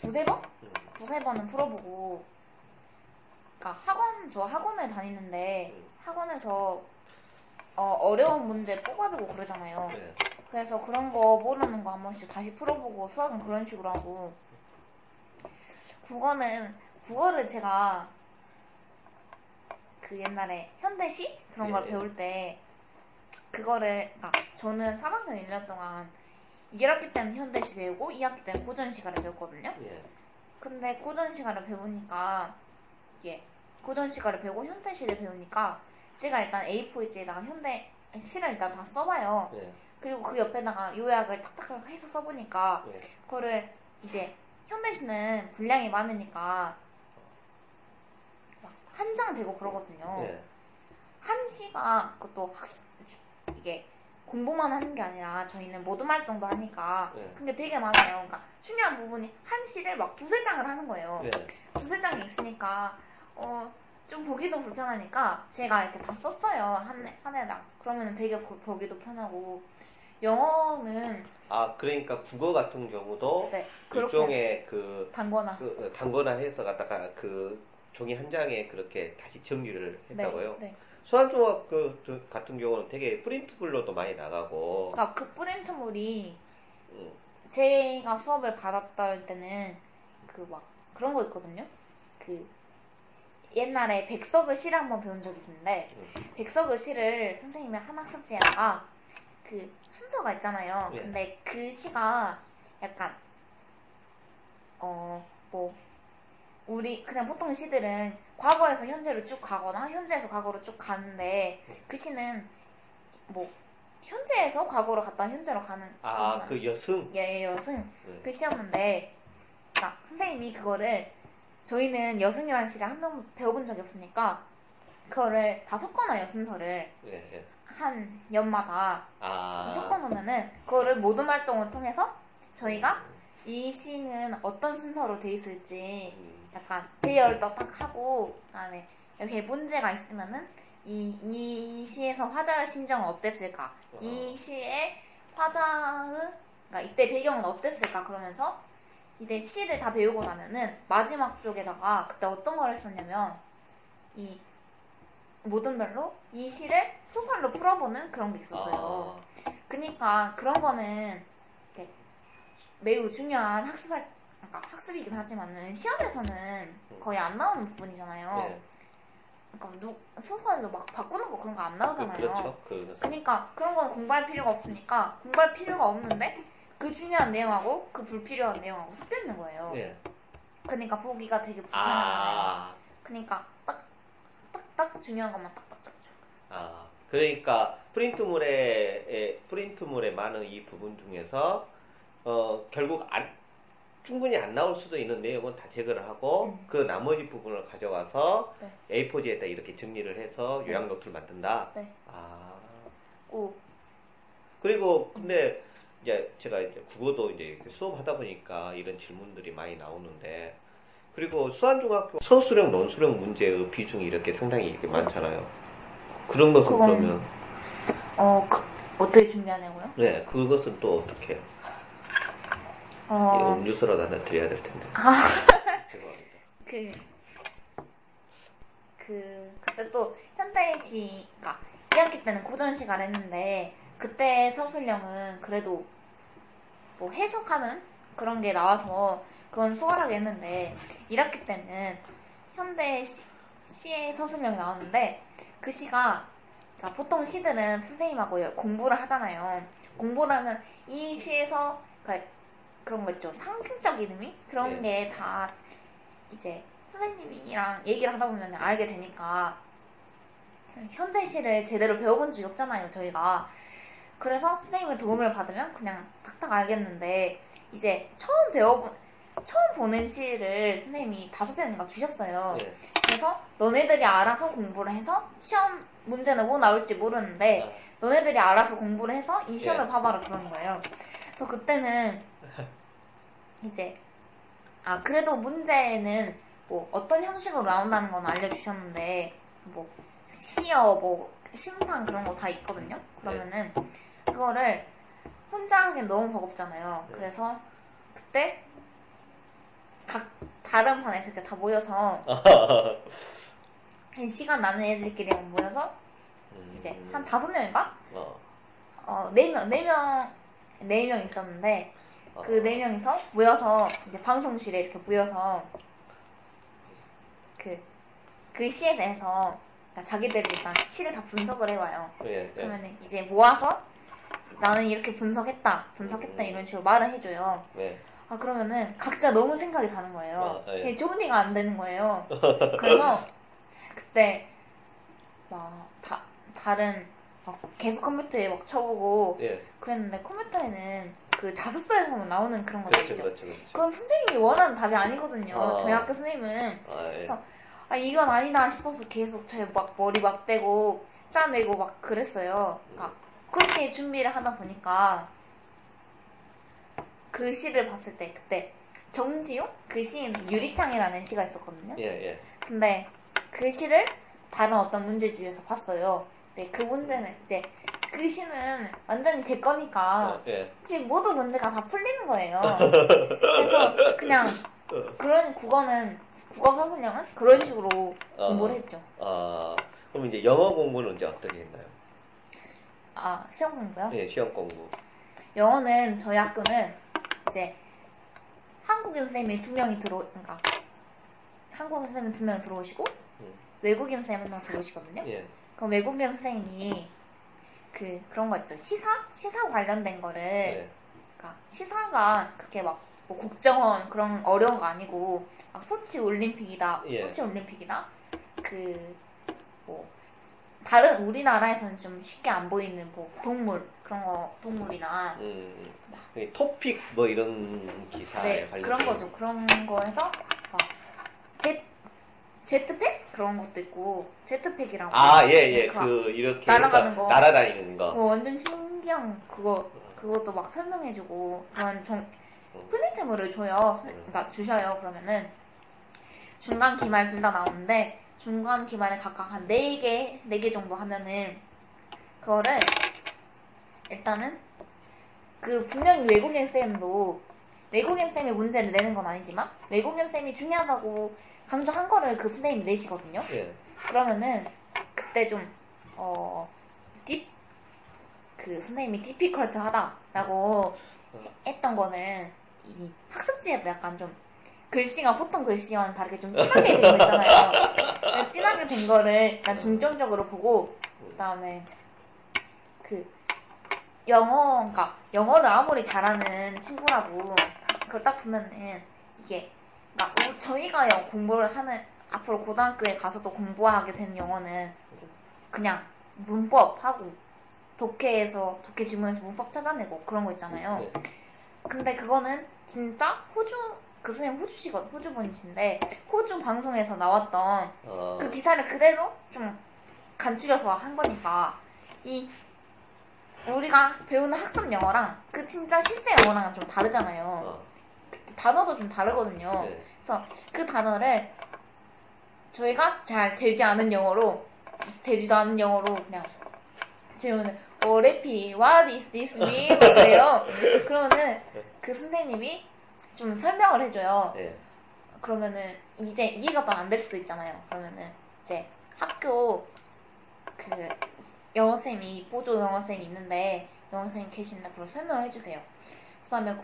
두세 번? 음, 두세 번은 풀어보고, 그니까 학원, 저 학원을 다니는데, 음. 학원에서, 어, 어려운 문제 뽑아주고 그러잖아요. 네. 그래서 그런 거 모르는 거 한 번씩 다시 풀어보고 수학은 그런 식으로 하고 국어는 국어를 제가 그 옛날에 현대시 그런 걸 예. 배울 때 그거를 아 저는 3학년 1년 동안 1학기 때는 현대시 배우고 2학기 때는 고전시가를 배웠거든요. 예. 근데 고전시가를 배우니까 예 고전시가를 배우고 현대시를 배우니까 제가 일단 A4지에다가 현대 시를 일단 다 써봐요. 예. 그리고 그 옆에다가 요약을 탁탁 해서 써보니까 예. 그거를 이제 현대시는 분량이 많으니까 한 장 되고 그러거든요. 예. 한 시가 그것도 학습 이게 공부만 하는 게 아니라 저희는 모든 활동도 하니까 예. 그게 되게 많아요. 그러니까 중요한 부분이 한 시를 막 두세 장을 하는 거예요. 예. 두세 장이 있으니까 어, 좀 보기도 불편하니까 제가 이렇게 다 썼어요. 한, 해- 한 해당. 그러면 되게 보, 보기도 편하고 영어는 아 그러니까 국어 같은 경우도 네 일종의 그, 단거나 그 단거나 해서 갖다가 그 종이 한 장에 그렇게 다시 정리를 했다고요. 네, 네. 수완중학교 저- 같은 경우는 되게 프린트블로도 많이 나가고 그러니까 그 프린트물이 음, 제가 수업을 받았다 때는 그 막 그런 거 있거든요. 그 옛날에 백석의 시를 한번 배운 적이 있는데 음. 백석의 시를 선생님이 한 학습지에다가 그 순서가 있잖아요. 예. 근데 그 시가 약간 어 뭐 우리 그냥 보통 시들은 과거에서 현재로 쭉 가거나 현재에서 과거로 쭉 가는데 그 시는 뭐 현재에서 과거로 갔다 현재로 가는 아 그 여승? 예, 여승. 네. 그 시였는데 아, 선생님이 그거를 저희는 여승이라는 시를 한번 배워본 적이 없으니까 그거를 다 섞어놔요 순서를. 예, 예. 한 연마다 아. 섞어놓으면은 그거를 모든 활동을 통해서 저희가 이 시는 어떤 순서로 돼 있을지 음, 약간 대열도 딱 하고 그다음에 이렇게 문제가 있으면은 이, 이 시에서 화자의 심정은 어땠을까? 이 시의 화자의 그러니까 이때 배경은 어땠을까? 그러면서 이제 시를 다 배우고 나면은 마지막 쪽에다가 그때 어떤 걸 했었냐면 이 모든 별로 이 시를 소설로 풀어보는 그런 게 있었어요. 아, 그러니까 그런 거는 이렇게 매우 중요한 학습할 그러니까 학습이긴 하지만은 시험에서는 거의 안 나오는 부분이잖아요. 예. 그러니까 누, 소설로 막 바꾸는 거 그런 거안 그, 나오잖아요. 그 렇죠. 그 그러니까 그런 건 공부할 필요가 없으니까 공부할 필요가 없는데 그 중요한 내용하고 그 불필요한 내용하고 섞여 있는 거예요. 예. 그러니까 보기가 되게 불편한 거예요. 아, 그러니까 딱 딱 딱 중요한 것만 딱딱딱. 아, 그러니까 프린트물에 에, 프린트물에 많은 이 부분 중에서 어, 결국 안, 충분히 안 나올 수도 있는 내용은 다 제거를 하고 음. 그 나머지 부분을 가져와서 네. A4지에다 이렇게 정리를 해서 요약 노트를 만든다. 네. 아, 오, 그리고 근데 이제 제가 이제 국어도 이제 수업하다 보니까 이런 질문들이 많이 나오는데 그리고 수안중학교 서술형 논술형 문제의 비중이 이렇게 상당히 이렇게 많잖아요. 그런 것은 그건- 그러면 어, 그, 어떻게 준비하냐고요? 네 그것은 또 어떻게 해요? 어, 음료수라도 하나 드려야 될 텐데. 아, 죄송합니다. 그, 그, 그때 또 현대시 가 2학기 때는 고전시가를 했는데 그때 서술형은 그래도 뭐 해석하는 그런 게 나와서 그건 수월하게 했는데 1학기 때는 현대시 시의 서술형이 나왔는데 그 시가 그러니까 보통 시들은 선생님하고 공부를 하잖아요. 공부를 하면 이 시에서 그러니까 그런 거 있죠. 상징적인 의미? 그런 네. 게다 이제 선생님이랑 얘기를 하다 보면 알게 되니까 현대시를 제대로 배워본 적이 없잖아요, 저희가. 그래서 선생님의 도움을 받으면 그냥 탁탁 알겠는데 이제 처음 배워본 처음 보는 시를 선생님이 다섯 편인가 주셨어요. 예. 그래서 너네들이 알아서 공부를 해서 시험 문제는 뭐 나올지 모르는데 너네들이 알아서 공부를 해서 이 시험을 예. 봐봐라 그런 거예요. 그래서 그때는 이제 아 그래도 문제는 뭐 어떤 형식으로 나온다는 건 알려주셨는데 뭐 시어 뭐 심상 그런 거 다 있거든요. 그러면은 그거를 혼자 하기엔 너무 버겁잖아요. 네. 그래서 그때 각 다른 반에서 이렇게 다 모여서 한 시간 나는 애들끼리 모여서 이제 음. 한 다섯 명인가? 어. 어, 네 명, 네 명, 네 명 있었는데, 어. 그 네 명이서 모여서, 이제 방송실에 이렇게 모여서, 그, 그 시에 대해서, 그러니까 자기들이 일단 시를 다 분석을 해와요. 예, 예. 그러면은 이제 모아서, 나는 이렇게 분석했다, 분석했다, 음. 이런 식으로 말을 해줘요. 네. 아, 그러면은 각자 너무 생각이 다른 거예요. 아, 예. 정리가 안 되는 거예요. 그래서 그때 막 다, 다른 막 계속 컴퓨터에 막 쳐보고 예. 그랬는데 컴퓨터에는 그 자습서에서만 나오는 그런 거 그렇죠, 있죠. 그렇죠, 그렇죠. 그건 선생님이 원하는 답이 아니거든요. 아. 저희 학교 선생님은 아, 예. 그래서 아 이건 아니다 싶어서 계속 저희 막 머리 막대고 짜내고 막 그랬어요. 그러니까 그렇게 준비를 하다 보니까 그 시를 봤을 때 그때 정지용 그 시인 유리창이라는 시가 있었거든요. 예, 예. 근데 그 시를 다른 어떤 문제집에서 봤어요. 네, 그 문제는 이제 그 시는 완전히 제 거니까 예. 지금 모든 문제가 다 풀리는 거예요. 그래서 그냥 그런 국어는 국어 서술형은 그런 식으로 어. 공부를 했죠. 아, 그럼 이제 영어 공부는 이제 어떻게 했나요? 아 시험 공부요? 예, 시험 공부. 영어는 저희 학교는 이제 한국인 선생님이 두 명이 들어, 그러니까 한국인 선생님 두 명이 들어오시고 음. 외국인 선생님 한명 들어오시거든요. 예. 그럼 외국인 선생님이 그 그런 거 있죠. 시사 시사 관련된 거를 예. 그러니까 시사가 그렇게 막 뭐 국정원 그런 어려운 거 아니고 막 소치 올림픽이다, 예. 소치 올림픽이다. 그 뭐 다른 우리나라에서는 좀 쉽게 안 보이는 뭐 동물 그런 거 동물이나 음, 이 토픽 뭐 이런 기사에 네 관련 그런 거죠. 그런 거에서 막 제, 제트팩 그런 것도 있고 제트팩이라고 아, 예, 예. 네, 그, 이렇게 날아가는 거. 날아다니는 거. 그거 완전 신기한 그거 그것도 막 설명해주고 그런 정 플리템을 줘요. 그러니까 주셔요. 그러면은 중간 기말 둘 다 나오는데 중간 기말에 각각 한 4개, 4개 정도 하면은 그거를 일단은 그 분명히 외국인 쌤도 외국인 쌤이 문제를 내는 건 아니지만 외국인 쌤이 중요하다고 강조한 거를 그 선생님이 내시거든요. 예. 그러면은 그때 좀 어, 딥, 그 선생님이 디피컬트 하다라고 했던 거는 이 학습지에도 약간 좀 글씨가 보통 글씨와는 다르게 좀 진하게 된 거 있잖아요. 진하게 된 거를 약간 중점적으로 보고 그다음에 그 영어, 그러니까 영어를 아무리 잘하는 친구라도 그걸 딱 보면은 이게 그러니까 우- 저희가 영- 공부를 하는 앞으로 고등학교에 가서도 공부하게 되는 영어는 그냥 문법하고 독해에서 독해 지문에서 문법 찾아내고 그런 거 있잖아요. 네. 근데 그거는 진짜 호주 그 선생님 호주시거든 호주 분이신데 호주 방송에서 나왔던 어, 그 기사를 그대로 좀 간추려서 한 거니까 이 우리가 배우는 학습 영어랑 그 진짜 실제 영어랑은 좀 다르잖아요. 어, 단어도 좀 다르거든요. 네. 그래서 그 단어를 저희가 잘 되지 않은 영어로 되지도 않은 영어로 그냥 질문을 어 레피 what is this mean? 그래요. 그러면은 그 선생님이 좀 설명을 해줘요. 예. 그러면은 이제 이해가 또안될 수도 있잖아요. 그러면은 이제 학교 그 영어 쌤이 보조 영어 쌤이 있는데 영어 쌤이 계신데 그걸 설명을 해주세요. 그다음에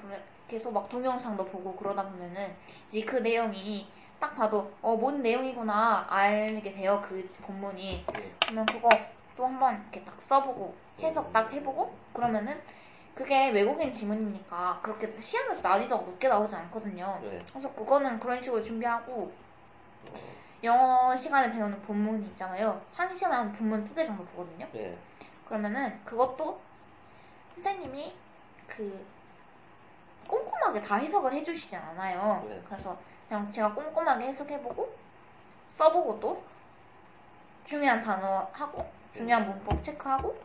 계속 막 동영상도 보고 그러다 보면은 이제 그 내용이 딱 봐도 어 뭔 내용이구나 알게 돼요. 그 본문이 예. 그러면 그거 또 한번 이렇게 딱 써보고 해석 딱 해보고 그러면은 그게 외국인 지문이니까 그렇게 시험에서 난이도가 높게 나오지 않거든요. 네. 그래서 그거는 그런 식으로 준비하고 영어 시간에 배우는 본문이 있잖아요. 한 시간에 한 본문 두 개 정도 보거든요. 예. 그러면은 그것도 선생님이 그 꼼꼼하게 다 해석을 해주시진 않아요. 네. 그래서 그냥 제가 꼼꼼하게 해석해보고 써보고 또 중요한 단어 하고 중요한 문법 체크하고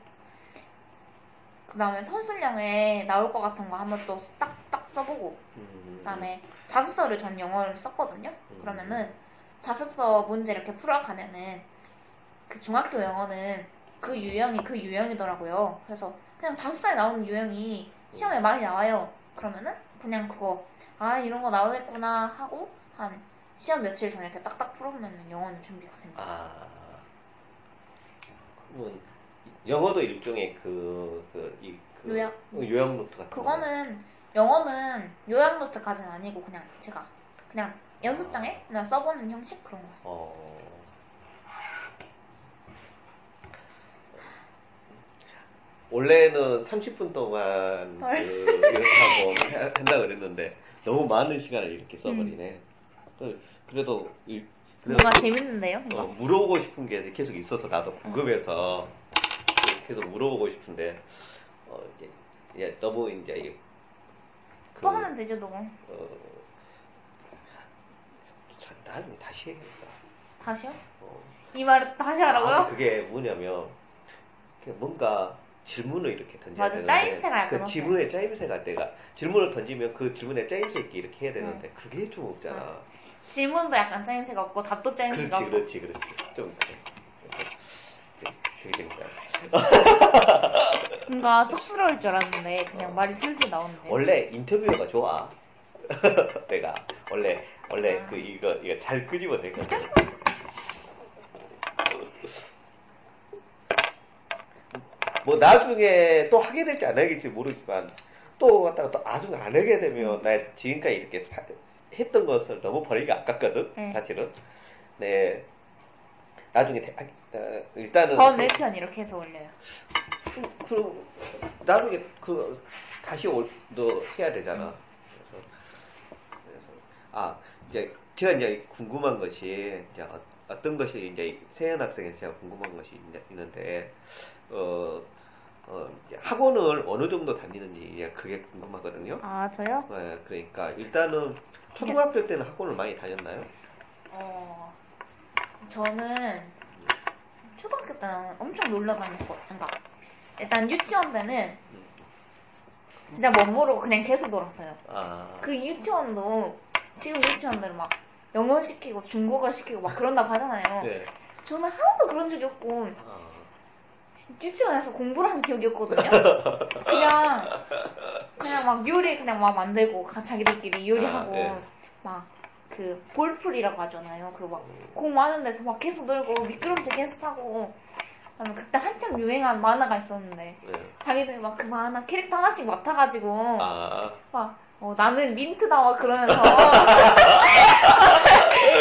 그 다음에 서술량에 나올 것 같은 거 한번 또 딱딱 써보고 음. 그다음에 자습서를 전 영어를 썼거든요. 음. 그러면은 자습서 문제 이렇게 풀어가면은 그 중학교 영어는 그 유형이 그 유형이더라고요. 그래서 그냥 자습서에 나오는 유형이 시험에 많이 나와요. 그러면은 그냥 그거 아 이런 거 나오겠구나 하고 한 시험 며칠 전에 이렇게 딱딱 풀어보면은 영어는 준비가 됩니다. 아. 그러면 영어도 일종의 그, 그, 이, 그 요약? 어, 요약 노트 같은 거. 그거는 영어는 요약 노트까지는 아니고 그냥 제가 그냥 연습장에 그냥 써보는 형식 그런 거예요. 어. 원래는 30분 동안 그 헐. 이렇게 하고 해- 한다 그랬는데 너무 많은 시간을 이렇게 써버리네. 그- 그래도 이- 뭔가 재밌는데요? 어? 물어보고 싶은 게 계속 있어서 나도 궁금해서 계속 물어보고 싶은데 어, 이제, 이제 너무 이제 이- 그, 또 하면 되죠, 너무. 어, 자, 나중에 다시 해야겠다. 다시요? 어. 이 말을 다시 하라고요? 아, 그게 뭐냐면 그 뭔가 질문을 이렇게 던져야 맞아, 되는데 짜임새가 약간 그. 질문에 짜임새가 내가 질문을 던지면 그 질문에 짜임새 있게 이렇게 해야 되는데 네. 그게 좀 없잖아. 질문도 약간 짜임새가 없고 답도 짜임새가 그렇지, 없고 그렇지, 그렇지. 좀 되게 재밌다. 뭔가 쑥스러울 줄 알았는데 그냥 말이 슬슬 나오는데 원래 인터뷰가 좋아. 내가 원래 원래 아. 그 이거 이거 잘 끄집어 내거든. 뭐 나중에 또 하게 될지 안 하게 될지 모르지만 또 갖다가 또 나중에 안 하게 되면 나 지금까지 이렇게 사- 했던 것을 너무 버리기 아깝거든 네. 사실은. 네. 나중에 대- 어, 일단은 번 내편 이렇게 해서 올려요 그- 그럼 나중에 그 다시 올, 너 해야 되잖아. 그래서, 그래서 아 이제 제가 이제 궁금한 것이 이제 어- 어떤 것이 이제 세연 학생에 제가 궁금한 것이 있- 있는데 어, 어, 학원을 어느 정도 다니는지 그게 궁금하거든요. 아 저요? 네, 그러니까 일단은 초등학교 때는 학원을 많이 다녔나요? 어 저는 초등학교 때는 엄청 놀러 다녔고 그러니까 일단 유치원 때는 진짜 못 모르고 그냥 계속 놀았어요 아, 그 유치원도 지금 유치원들은 막 영어 시키고 중국어 시키고 막 그런다고 하잖아요 네. 저는 하나도 그런 적이 없고 아, 유치원에서 공부를 한 기억이 없거든요. 그냥 그냥 막 요리 그냥 막 만들고 가- 자기들끼리 요리하고 아, 예. 막그 볼풀이라고 하잖아요. 그 막 공 많은 데서 막 계속 놀고 미끄럼틀 계속 타고 그다음에 그때 한참 유행한 만화가 있었는데 네. 자기들이 막 그 만화 캐릭터 하나씩 맡아가지고 아, 막 어, 나는 민트다 막 그러면서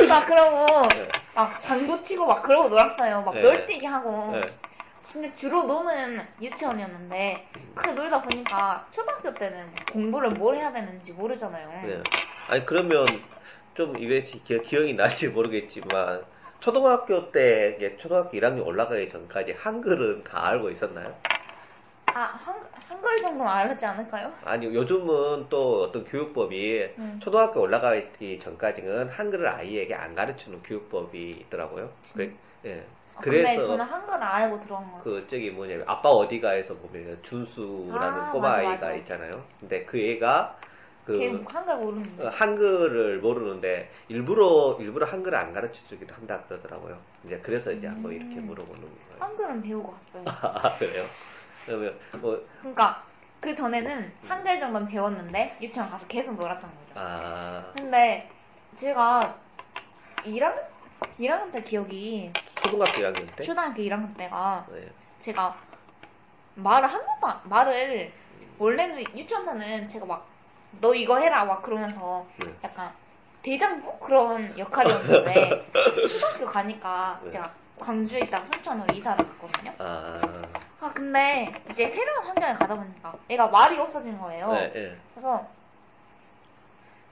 막 그러고 네. 막 장구 치고 막 그러고 놀았어요. 막 네. 널뛰기 하고 네. 근데 주로 노는 유치원이었는데 그게 놀다 보니까 초등학교 때는 공부를 뭘 해야 되는지 모르잖아요. 네. 아니 그러면 좀 이게 기- 기억이 날지 모르겠지만 초등학교 때 초등학교 1학년 올라가기 전까지 한글은 다 알고 있었나요? 아 한, 한글 정도는 알았지 않을까요? 아니 요즘은 또 어떤 교육법이 음. 초등학교 올라가기 전까지는 한글을 아이에게 안 가르치는 교육법이 있더라고요. 그, 예. 아, 그래서 저는 한글을 알고 들어온 거예요. 그 저기 뭐냐면 아빠 어디가에서 보면 준수라는 아, 꼬마 맞아, 맞아. 있잖아요. 근데 그 애가 걔그 한글 모르는데. 어, 한글을 모르는데 일부러 일부러 한글을 안 가르쳐 주기도 한다 그러더라고요. 이제 그래서 이제 한번 이렇게 음. 물어보는 거예요. 한글은 배우고 왔어요. 아 그래요? 그러면 뭐 그러니까 그 전에는 한글 정도는 배웠는데 유치원 가서 계속 놀았던 거죠. 아, 근데 제가 1학년 1학년 때 기억이 초등학교 1학년 때? 초등학교 1학년 때가 네. 제가 말을 한 번도 안, 말을 원래는 유치원 때는 제가 막 너 이거 해라 막 그러면서 네. 약간 대장부 그런 역할이었는데 초등학교 가니까 네. 제가 광주에 있다가 순천으로 이사를 갔거든요. 아, 아 근데 이제 새로운 환경에 가다 보니까 애가 말이 없어진 거예요. 네, 네. 그래서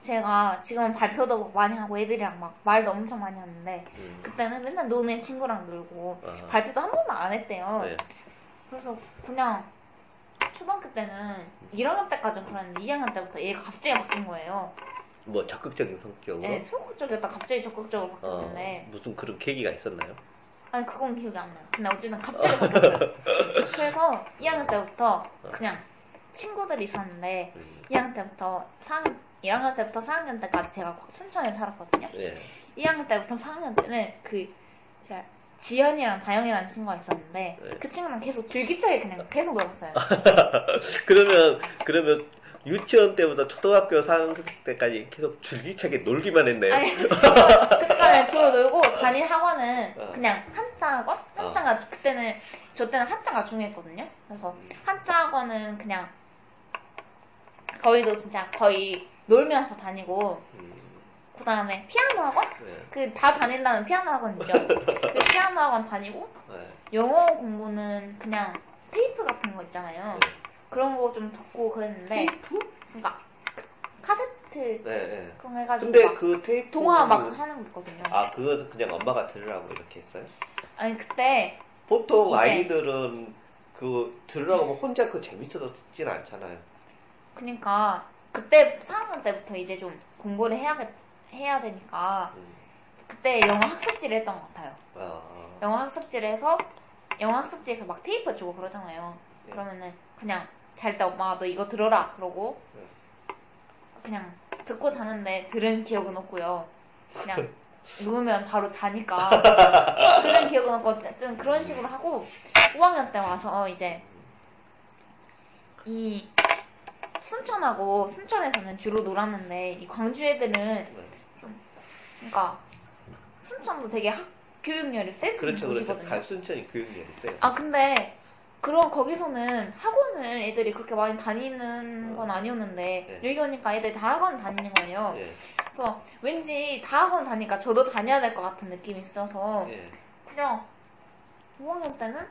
제가 지금은 발표도 많이 하고 애들이랑 막 말도 엄청 많이 하는데 음. 그때는 맨날 노는 친구랑 놀고 아. 발표도 한 번도 안 했대요. 네. 그래서 그냥 초등학교 때는 1학년 때까지는 그랬는데 2학년 때부터 얘가 갑자기 바뀐 거예요. 뭐 적극적인 성격으로. 네, 소극적이었다 갑자기 적극적으로 어, 바뀌었는데 무슨 그런 계기가 있었나요? 아니 그건 기억이 안 나요. 근데 어쨌든 갑자기 바뀌었어요. 그래서 2학년 때부터 그냥 친구들이 있었는데 음. 2학년 때부터 4학년 1학년 때부터 4학년 때까지 제가 순천에 살았거든요. 예. 2학년 때부터 4학년 때는 그 제가 지연이랑 다영이라는 친구가 있었는데 네. 그 친구랑 계속 줄기차게 그냥 계속 놀았어요. 그러면 그러면 유치원 때부터 초등학교 4학년 때까지 계속 줄기차게 놀기만 했네요. 아니 그때까지 주로 놀고 다닌 학원은 어. 그냥 한자 학원? 한자가 그때는 저 때는 한자가 중요했거든요. 그래서 한자 학원은 그냥 거의도 진짜 거의 놀면서 다니고 음, 그 다음에 피아노 학원? 네. 그다 다닌다는 피아노 학원이죠. 그 피아노 학원 다니고 네. 영어 공부는 그냥 테이프 같은 거 있잖아요. 네. 그런 거 좀 듣고 그랬는데 그러니까 카세트 네, 네. 그런 거 해가지고 근데 막 그 테이프 동화 막 하는 거 있거든요. 아 그거 그냥 엄마가 들으라고 이렇게 했어요? 아니 그때 보통 이제- 아이들은 그 들으라고 하면 혼자 그 재밌어서 듣진 않잖아요. 그러니까 그때 4학년 때부터 이제 좀 공부를 해야겠 해야 되니까 음. 그때 영어 학습지를 했던 것 같아요. 아, 영어 학습지를 해서 영어 학습지에서 막 테이프 주고 그러잖아요. 네. 그러면은 그냥 잘 때 엄마가 너 이거 들어라 그러고 네. 그냥 듣고 자는데 들은 기억은 없고요. 그냥 누우면 바로 자니까 들은 기억은 없고 어쨌든 그런 식으로 하고 5학년 때 와서 이제 이 순천하고 순천에서는 주로 놀았는데 이 광주 애들은 네. 그러니까 순천도 되게 학 교육열이 센 그렇죠, 그렇죠. 곳이거든요. 갈 순천이 교육열이 있어요. 아 근데 그런 거기서는 학원을 애들이 그렇게 많이 다니는 건 아니었는데 네. 여기 오니까 애들이 다 학원 다니는 거예요. 예, 그래서 왠지 다 학원 다니까 저도 다녀야 될 것 같은 느낌이 있어서 예. 그냥 5학년 때는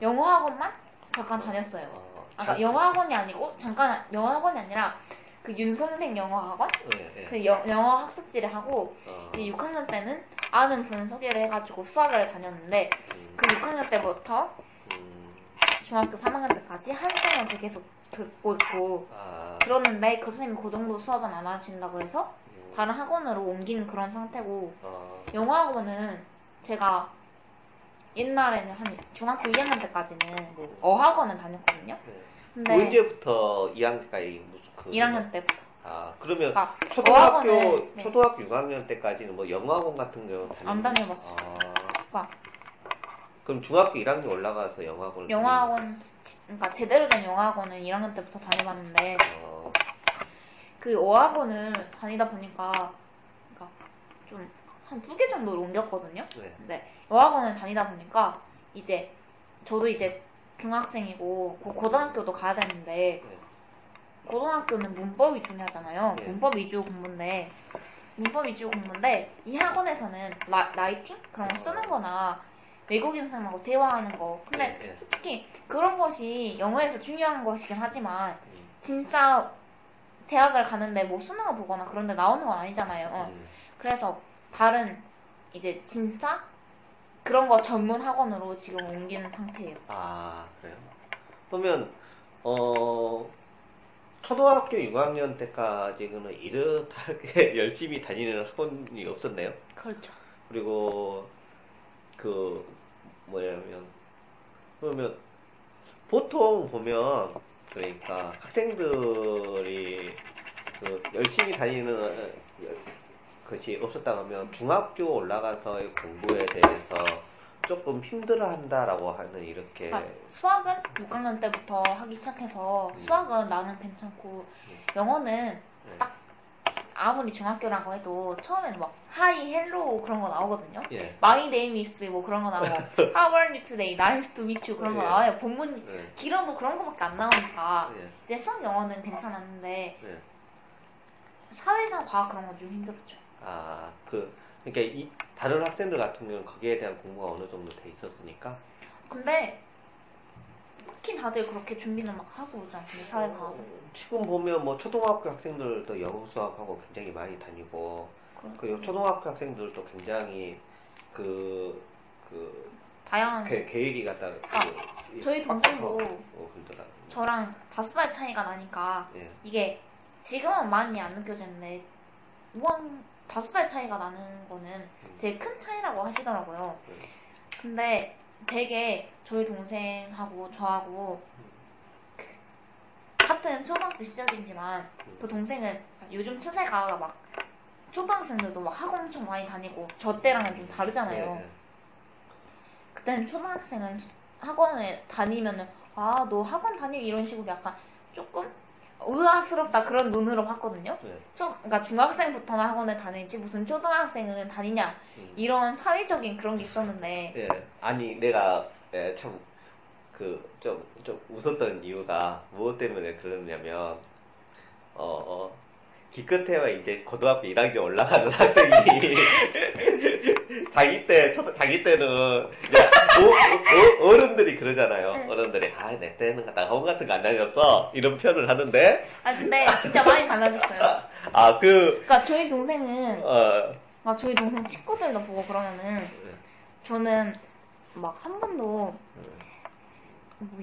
영어 학원만 잠깐 다녔어요. 어, 아까 자- 영어 학원이 아니고 잠깐 영어 학원이 아니라 그 윤 선생 영어 학원 예, 예. 그 여- 영어 학습지를 하고 어, 이제 6학년 때는 아는 분 소개를 해가지고 수학을 다녔는데 음, 그 6학년 때부터 음, 중학교 3학년 때까지 한 쌤한테 계속 듣고 있고 아, 그러는데 그 선생님이 그 정도 수업은 안 하신다고 해서 음, 다른 학원으로 옮기는 그런 상태고 어, 영어 학원은 제가 옛날에는 한 중학교 2학년 때까지는 뭐 어학원을 다녔거든요. 네. 근데 언제부터 2학년까지 무슨 그 1학년 때부터 아 그러면 그러니까 초등학교 어학원은, 네. 초등학교 6학년 때까지는 뭐 영어학원 같은 거 다녔 안 다녀봤어. 아, 그러니까 그럼 중학교 1학년 올라가서 영어학원을 영어 학원 그러니까 제대로 된 영어 학원은 1학년 때부터 다녀봤는데 어, 그 어학원을 다니다 보니까 그러니까 좀 한 두 개 정도를 옮겼거든요. 네. 근데 어학원을 다니다 보니까 이제 저도 이제 중학생이고 고- 고등학교도 가야 되는데 네. 고등학교는 문법이 중요하잖아요. 네. 문법 위주 공부인데 문법 위주 공부인데 이 학원에서는 라, 라이팅 그런 거 쓰는 거나 외국인 선생님하고 대화하는 거 근데 네, 네. 솔직히 그런 것이 영어에서 중요한 것이긴 하지만 음, 진짜 대학을 가는데 뭐 수능을 보거나 그런 데 나오는 건 아니잖아요. 어. 음. 그래서 다른 이제 진짜 그런 거 전문 학원으로 지금 옮기는 상태예요. 아 그래요? 그러면 어 초등학교 6학년 때까지는 이렇게 열심히 다니는 학원이 없었네요. 그렇죠. 그리고 그 뭐냐면 그러면 보통 보면 그러니까 학생들이 그 열심히 다니는 것이 없었다 하면 중학교 올라가서의 공부에 대해서 조금 힘들어한다라고 하는 이렇게 아, 수학은 6학년 때부터 하기 시작해서 음. 수학은 나는 괜찮고 음. 영어는 네. 딱 아무리 중학교라고 해도 처음에는 막 Hi Hello 그런 거 나오거든요. 예. My name is 뭐 그런 거 나오고 How are you today? Nice to meet you 그런 거 예. 나와요. 본문 네. 길어도 그런 거밖에 안 나오니까 예. 이제 수학 영어는 괜찮았는데 네. 사회나 과학 그런 건 좀 힘들었죠. 아, 그, 그러니까 이 다른 학생들 같은 경우는 거기에 대한 공부가 어느 정도 돼 있었으니까. 근데 특히 다들 그렇게 준비는 막 하고 오잖아. 근데 사회과학은. 어, 지금 보면 뭐 초등학교 학생들도 영어 수학하고 굉장히 많이 다니고 그리고 초등학교 학생들도 굉장히 그, 그, 다양한 계- 계획이 갖다 그, 저희 동생도 어, 그러더라. 저랑 다섯 살 차이가 나니까 예. 이게 지금은 많이 안 느껴지는데 우왕 다섯 살 차이가 나는 거는 되게 큰 차이라고 하시더라고요. 음. 근데 되게 저희 동생하고 저하고 그 같은 초등학교 시절이지만 그 동생은 요즘 추세가 막 초등학생들도 막 학원 엄청 많이 다니고 저 때랑은 좀 다르잖아요. 예, 예. 그때는 초등학생은 학원에 다니면은 아 너 학원 다니 이런 식으로 약간 조금 의아스럽다 그런 눈으로 봤거든요. 예. 초, 그러니까 중학생부터는 학원에 다니지 무슨 초등학생은 다니냐 음. 이런 사회적인 그런 게 있었는데 예. 아니 내가 예, 참 그 좀 좀 웃었던 이유가 무엇 때문에 그러냐면 어, 어 기껏해야 이제 고등학교 1학년 올라가는 학생이 자기 때 초- 자기 때는 이제 어, 른들이 그러잖아요. 네. 어른들이 아 내 때는 나 학원 같은 거 안 다녔어 이런 표현을 하는데 아 근데 진짜 많이 달라졌어요. 아 그 그러니까 저희 동생은 어, 아 저희 동생 친구들도 보고 그러면은 저는 막 한 번도 뭐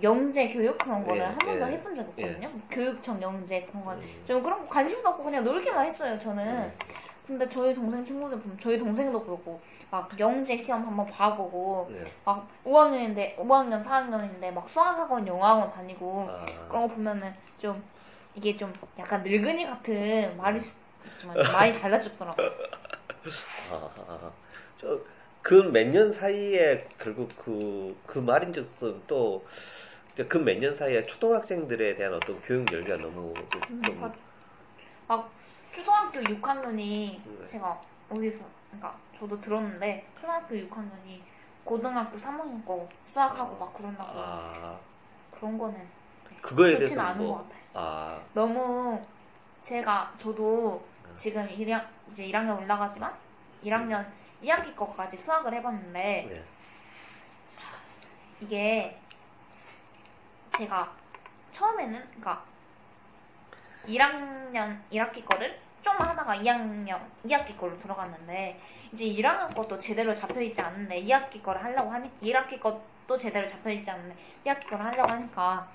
영재 교육 그런 거를 예, 한 번도 예. 해본 적이 없거든요. 교육청 영재 그런 거. 음. 저 그런 거 관심도 없고 그냥 놀기만 했어요. 저는. 음. 근데 저희 동생 친구들 보면 저희 동생도 그렇고 막 영재 시험 한번 봐보고 네. 막 5학년인데 5학년 4학년인데 막 수학학원 영어학원 다니고 아, 그런 거 보면은 좀 이게 좀 약간 늙은이 같은 말이 많이 달라졌더라고요. 아, 저 그 몇 년 사이에 결국 그, 그 말인즉슨 또 그 몇 년 사이에 초등학생들에 대한 어떤 교육 열기가 너무 좀, 음, 좀 맞아. 막 초등학교 6학년이 네. 제가 어디서 그러니까 저도 들었는데 초등학교 6학년이 고등학교 3학년 거 수학하고 막 그런다고 아, 그런 거는 그거에 대해서 않은 것 뭐, 같아요. 아, 너무 제가 저도 네. 지금 1학, 이제 1학년 올라가지만 1학년 2학기 거까지 수학을 해봤는데 네. 이게 제가 처음에는 그러니까 1학년 1학기 거를 좀 하다가 2학년 2학기 거로 들어갔는데 이제 1학년 것도 제대로 잡혀 있지 않는데 2학기 거를 하려고 하니 1학기 것도 제대로 잡혀 있지 않는데 2학기 거를 하려고 하니까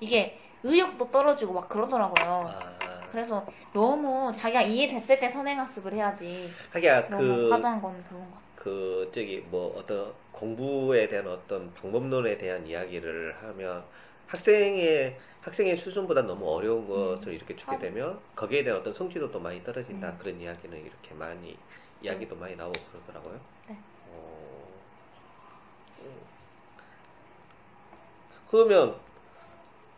이게 의욕도 떨어지고 막 그러더라고요. 아, 그래서 너무 자기가 이해됐을 때 선행학습을 해야지 하기야 그, 과도한 건 그런 것. 그, 저기, 뭐, 어떤 공부에 대한 어떤 방법론에 대한 이야기를 하면 학생의, 학생의 수준보다 너무 어려운 것을 이렇게 주게. 되면 거기에 대한 어떤 성취도도 많이 떨어진다. 음. 그런 이야기는 이렇게 많이, 이야기도 많이 나오고 그러더라고요. 네. 어, 음. 그러면,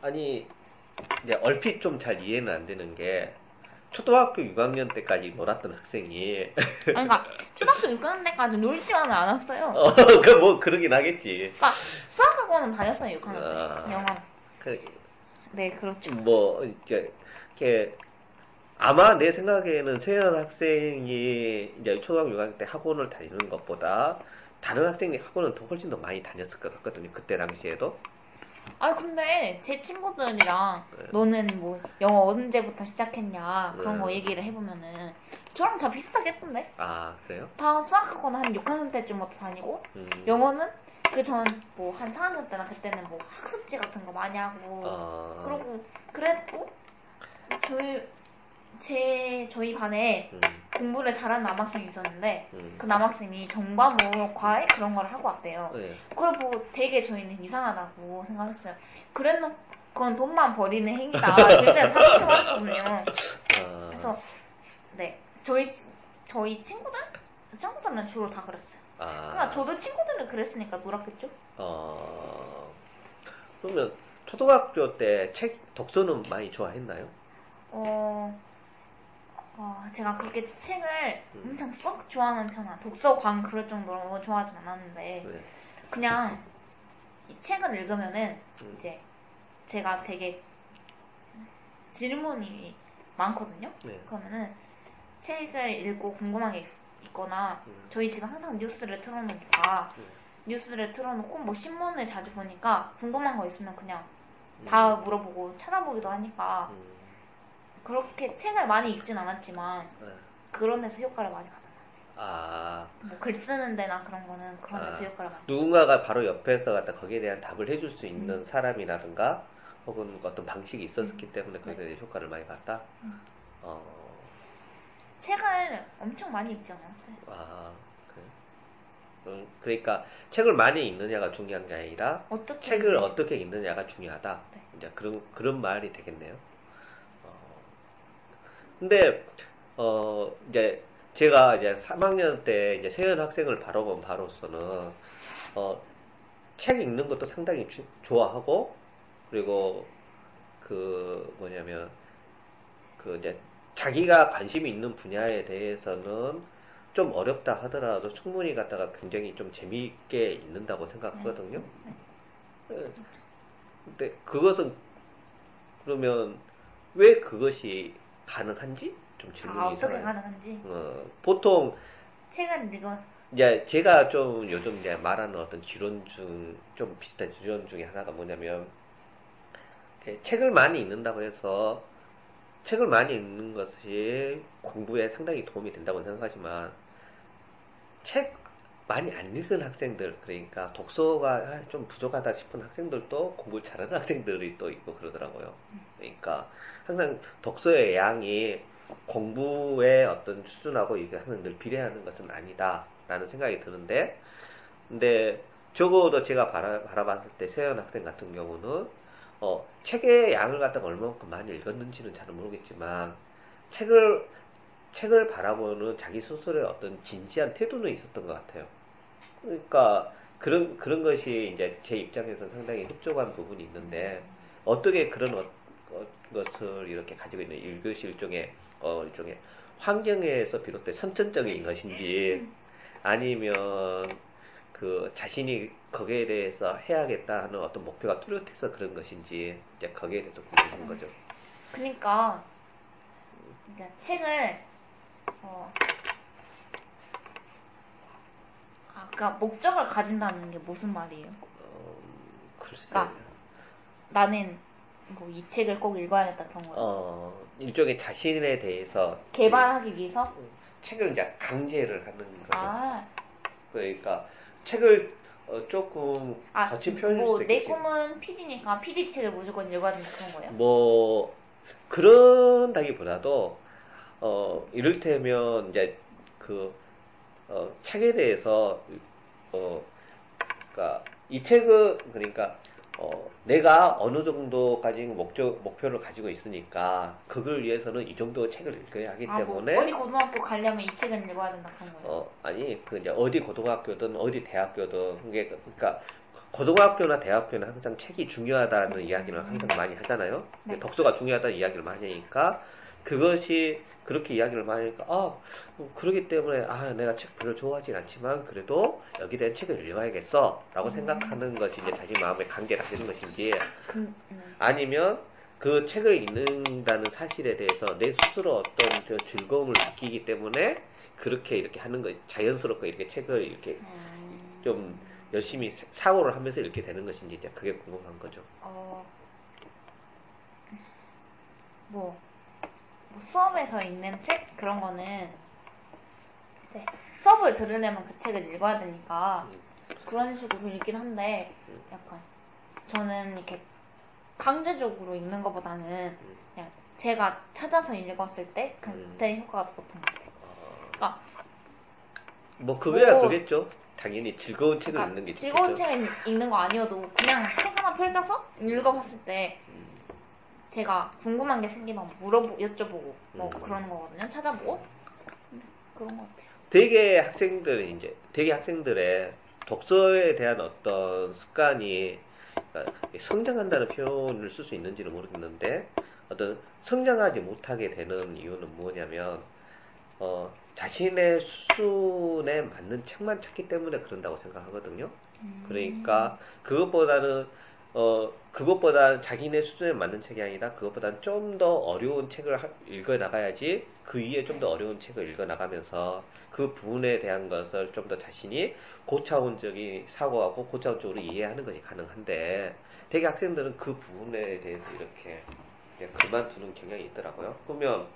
아니, 이제 얼핏 좀 잘 이해는 안 되는 게, 초등학교 6학년 때까지 놀았던 학생이, 아니, 그러니까 초등학교 6학년 때까지 놀지만은 않았어요. 어, 그 뭐, 그러긴 하겠지. 그러니까 수학학원은 다녔어요 6학년 때 아. 영어. 그, 네 그렇죠. 뭐, 이렇게, 이렇게, 아마 내 생각에는 세연 학생이 이제 초등학교 6학년 때 학원을 다니는 것보다 다른 학생이 학원은 더 훨씬 더 많이 다녔을 것 같거든요. 그때 당시에도. 아 근데 제 친구들이랑 네. 너는 뭐 영어 언제부터 시작했냐 그런 네. 거 얘기를 해보면은 저랑 다 비슷하게 했던데 아, 그래요? 다 수학학원 한 6학년 때쯤부터 다니고 음. 영어는 그 전 뭐 한 4학년 때나 그때는 뭐 학습지 같은 거 많이 하고 아, 그러고 그랬고 저희 제 저희 반에 음, 공부를 잘하는 남학생이 있었는데 음. 그 남학생이 정과목 과외 그런 걸 하고 왔대요. 네. 그걸 보고 되게 저희는 이상하다고 생각했어요. 그랬는 그건 돈만 버리는 행위다. 그렇게 말했거든요. 아, 그래서 네 저희 치- 저희 친구들 친구들은 주로 다 그랬어요. 아, 그러니까 저도 친구들은 그랬으니까 놀았겠죠. 어, 그러면 초등학교 때 책 독서는 많이 좋아했나요? 어, 어, 제가 그렇게 책을 음. 엄청 쏙 좋아하는 편은 독서광 그럴 정도로 좋아하진 않았는데 네. 그냥 이 책을 읽으면은 음. 이제 제가 되게 질문이 많거든요. 네. 그러면은 책을 읽고 궁금한 게 있, 거나 음. 저희 집은 항상 뉴스를 틀어놓으니까 음. 뉴스를 틀어놓고 뭐 신문을 자주 보니까 궁금한 거 있으면 그냥 다 음. 물어보고 찾아보기도 하니까 음. 그렇게 책을 많이 읽진 않았지만 네. 그런 데서 효과를 많이 받았어요. 아 뭐 글 쓰는 데나 그런 거는 그런 데서 아. 효과를 많이 누군가가 바로 옆에서 갖다 거기에 대한 답을 해줄 수 있는 음. 사람이라든가 혹은 어떤 방식이 있었기 때문에 거기에 대해 효과를 많이 봤다. 음. 어, 책을 엄청 많이 읽지 않았어요. 아, 그래. 음, 그러니까 책을 많이 읽느냐가 중요한 게 아니라 어떻게 책을 읽는지. 어떻게 읽느냐가 중요하다. 네. 이제 그런 그런 말이 되겠네요. 어, 근데 어 이제 제가 이제 3학년 때 이제 세연 학생을 바라본 바로서는 어, 책 읽는 것도 상당히 주- 좋아하고 그리고 그 뭐냐면 그 이제 자기가 관심이 있는 분야에 대해서는 좀 어렵다 하더라도 충분히 갖다가 굉장히 좀 재미있게 읽는다고 생각하거든요. 예. 근데 그것은 그러면 왜 그것이 가능한지 좀 질문이 아 어떻게 있어요. 가능한지 어, 보통 책을 읽어 이제 제가 좀 요즘 이제 말하는 어떤 지론 중 좀 비슷한 지론 중에 하나가 뭐냐면 책을 많이 읽는다고 해서 책을 많이 읽는 것이 공부에 상당히 도움이 된다고 생각하지만 책 많이 안 읽은 학생들 그러니까 독서가 아, 좀 부족하다 싶은 학생들도 공부를 잘하는 학생들이 또 있고 그러더라고요. 그러니까 항상 독서의 양이 공부의 어떤 수준하고 이게 항상 늘 비례하는 것은 아니다라는 생각이 드는데 근데 적어도 제가 바라, 바라봤을 때 세연 학생 같은 경우는 어, 책의 양을 갖다가 얼마만큼 많이 읽었는지는 잘 모르겠지만 책을 책을 바라보는 자기 스스로의 어떤 진지한 태도는 있었던 것 같아요. 그러니까 그런 그런 것이 이제 제 입장에서 상당히 흡족한 부분이 있는데 어떻게 그런 어- 어- 것을 이렇게 가지고 있는 이것이 일종의 어, 일종의 환경에서 비롯된 선천적인 것인지 아니면 그 자신이 거기에 대해서 해야겠다 하는 어떤 목표가 뚜렷해서 그런 것인지 이제 거기에 대해서 궁금한 거죠. 그러니까 그러니까 책을 어 아, 그러니까 목적을 가진다는 게 무슨 말이에요? 어, 글쎄. 그러니까 나는 뭐 이 책을 꼭 읽어야겠다 그런 거예요. 어, 일종의 자신에 대해서 개발하기 위해서? 책을 이제 강제를 하는 거죠. 아, 그러니까 책을 어, 조금 아, 거친 표현일 뭐 수도 내 있겠지. 꿈은 PD니까 PD 책을 무조건 읽어야 된다 그런 거예요? 뭐 그런다기보다도 어 이를테면 이제 그 어, 책에 대해서 어 그러니까 이 책은 그러니까 어 내가 어느 정도까지 목적 목표를 가지고 있으니까 그걸 위해서는 이 정도 책을 읽어야 하기 아, 뭐 때문에 어디 고등학교 가려면 이 책은 읽어야 된다 그런 거예요? 어, 아니, 그 이제 어디 고등학교든 어디 대학교든 그게 그러니까 고등학교나 대학교는 항상 책이 중요하다는 이야기를 항상 많이 하잖아요. 네. 독서가 중요하다는 이야기를 많이 하니까 그것이 그렇게 이야기를 많이 하니까 아뭐 그러기 때문에 아 내가 책 별로 좋아하진 않지만 그래도 여기에 대한 책을 읽어야겠어라고 음. 생각하는 것이 이제 자기 마음에 관계가 되는 것인지 그, 음. 아니면 그 책을 읽는다는 사실에 대해서 내 스스로 어떤 그 즐거움을 느끼기 때문에 그렇게 이렇게 하는 거 자연스럽게 이렇게 책을 이렇게 음. 좀 열심히 사- 사고를 하면서 이렇게 되는 것인지 이제 그게 궁금한 거죠. 어, 뭐, 뭐 수업에서 읽는 책 그런 거는 이제 수업을 들으려면 그 책을 읽어야 되니까 음. 그런 식으로 읽긴 한데 음. 약간 저는 이렇게 강제적으로 읽는 것보다는 그냥 제가 찾아서 읽었을 때 그때 효과가 더 높은 것 같아요. 어, 뭐 그거야 아. 뭐- 그러겠죠. 당연히 즐거운 책을 그러니까 읽는 게 즐거운. 책을 읽는 거 아니어도 그냥 책 하나 펼쳐서 읽어봤을 때 음. 제가 궁금한 게 생기면 물어보, 여쭤보고 뭐 음. 그러는 거거든요. 찾아보고 음, 그런 것 같아요. 되게 학생들은 이제 되게 학생들의 독서에 대한 어떤 습관이 그러니까 성장한다는 표현을 쓸 수 있는지는 모르겠는데 어떤 성장하지 못하게 되는 이유는 뭐냐면 어, 자신의 수준에 맞는 책만 찾기 때문에 그런다고 생각하거든요. 음. 그러니까 그것보다는 어, 그것보다 자기네 수준에 맞는 책이 아니라 그것보다 좀 더 어려운 책을 하- 읽어 나가야지 그 위에 좀 더 어려운 책을 읽어 나가면서 그 부분에 대한 것을 좀 더 자신이 고차원적인 사고하고 고차원적으로 이해하는 것이 가능한데 대개 학생들은 그 부분에 대해서 이렇게 그만두는 경향이 있더라고요. 그러면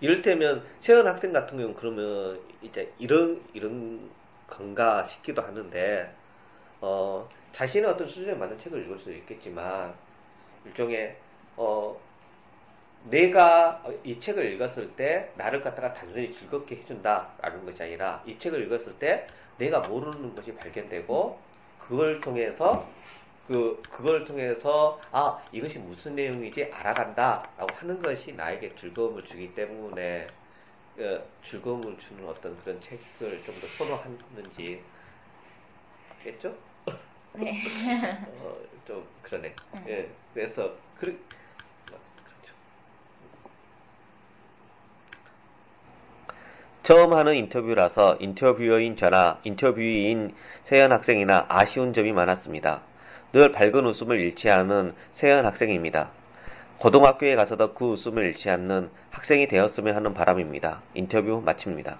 이를테면 세연 학생 같은 경우는 그러면 이제 이런 이런 건가 싶기도 하는데 어, 자신의 어떤 수준에 맞는 책을 읽을 수도 있겠지만 일종의 어, 내가 이 책을 읽었을 때 나를 갖다가 단순히 즐겁게 해준다라는 것이 아니라 이 책을 읽었을 때 내가 모르는 것이 발견되고 그걸 통해서 그 그걸 통해서 아 이것이 무슨 내용인지 알아간다라고 하는 것이 나에게 즐거움을 주기 때문에 어, 즐거움을 주는 어떤 그런 책을 좀 더 선호하는지 겠죠? 네. 어, 좀 그러네. 음. 예, 그래서 그 그렇죠. 처음 하는 인터뷰라서 인터뷰어인 저나 인터뷰인 세연 학생이나 아쉬운 점이 많았습니다. 늘 밝은 웃음을 잃지 않은 세연 학생입니다. 고등학교에 가서도 그 웃음을 잃지 않는 학생이 되었으면 하는 바람입니다. 인터뷰 마칩니다.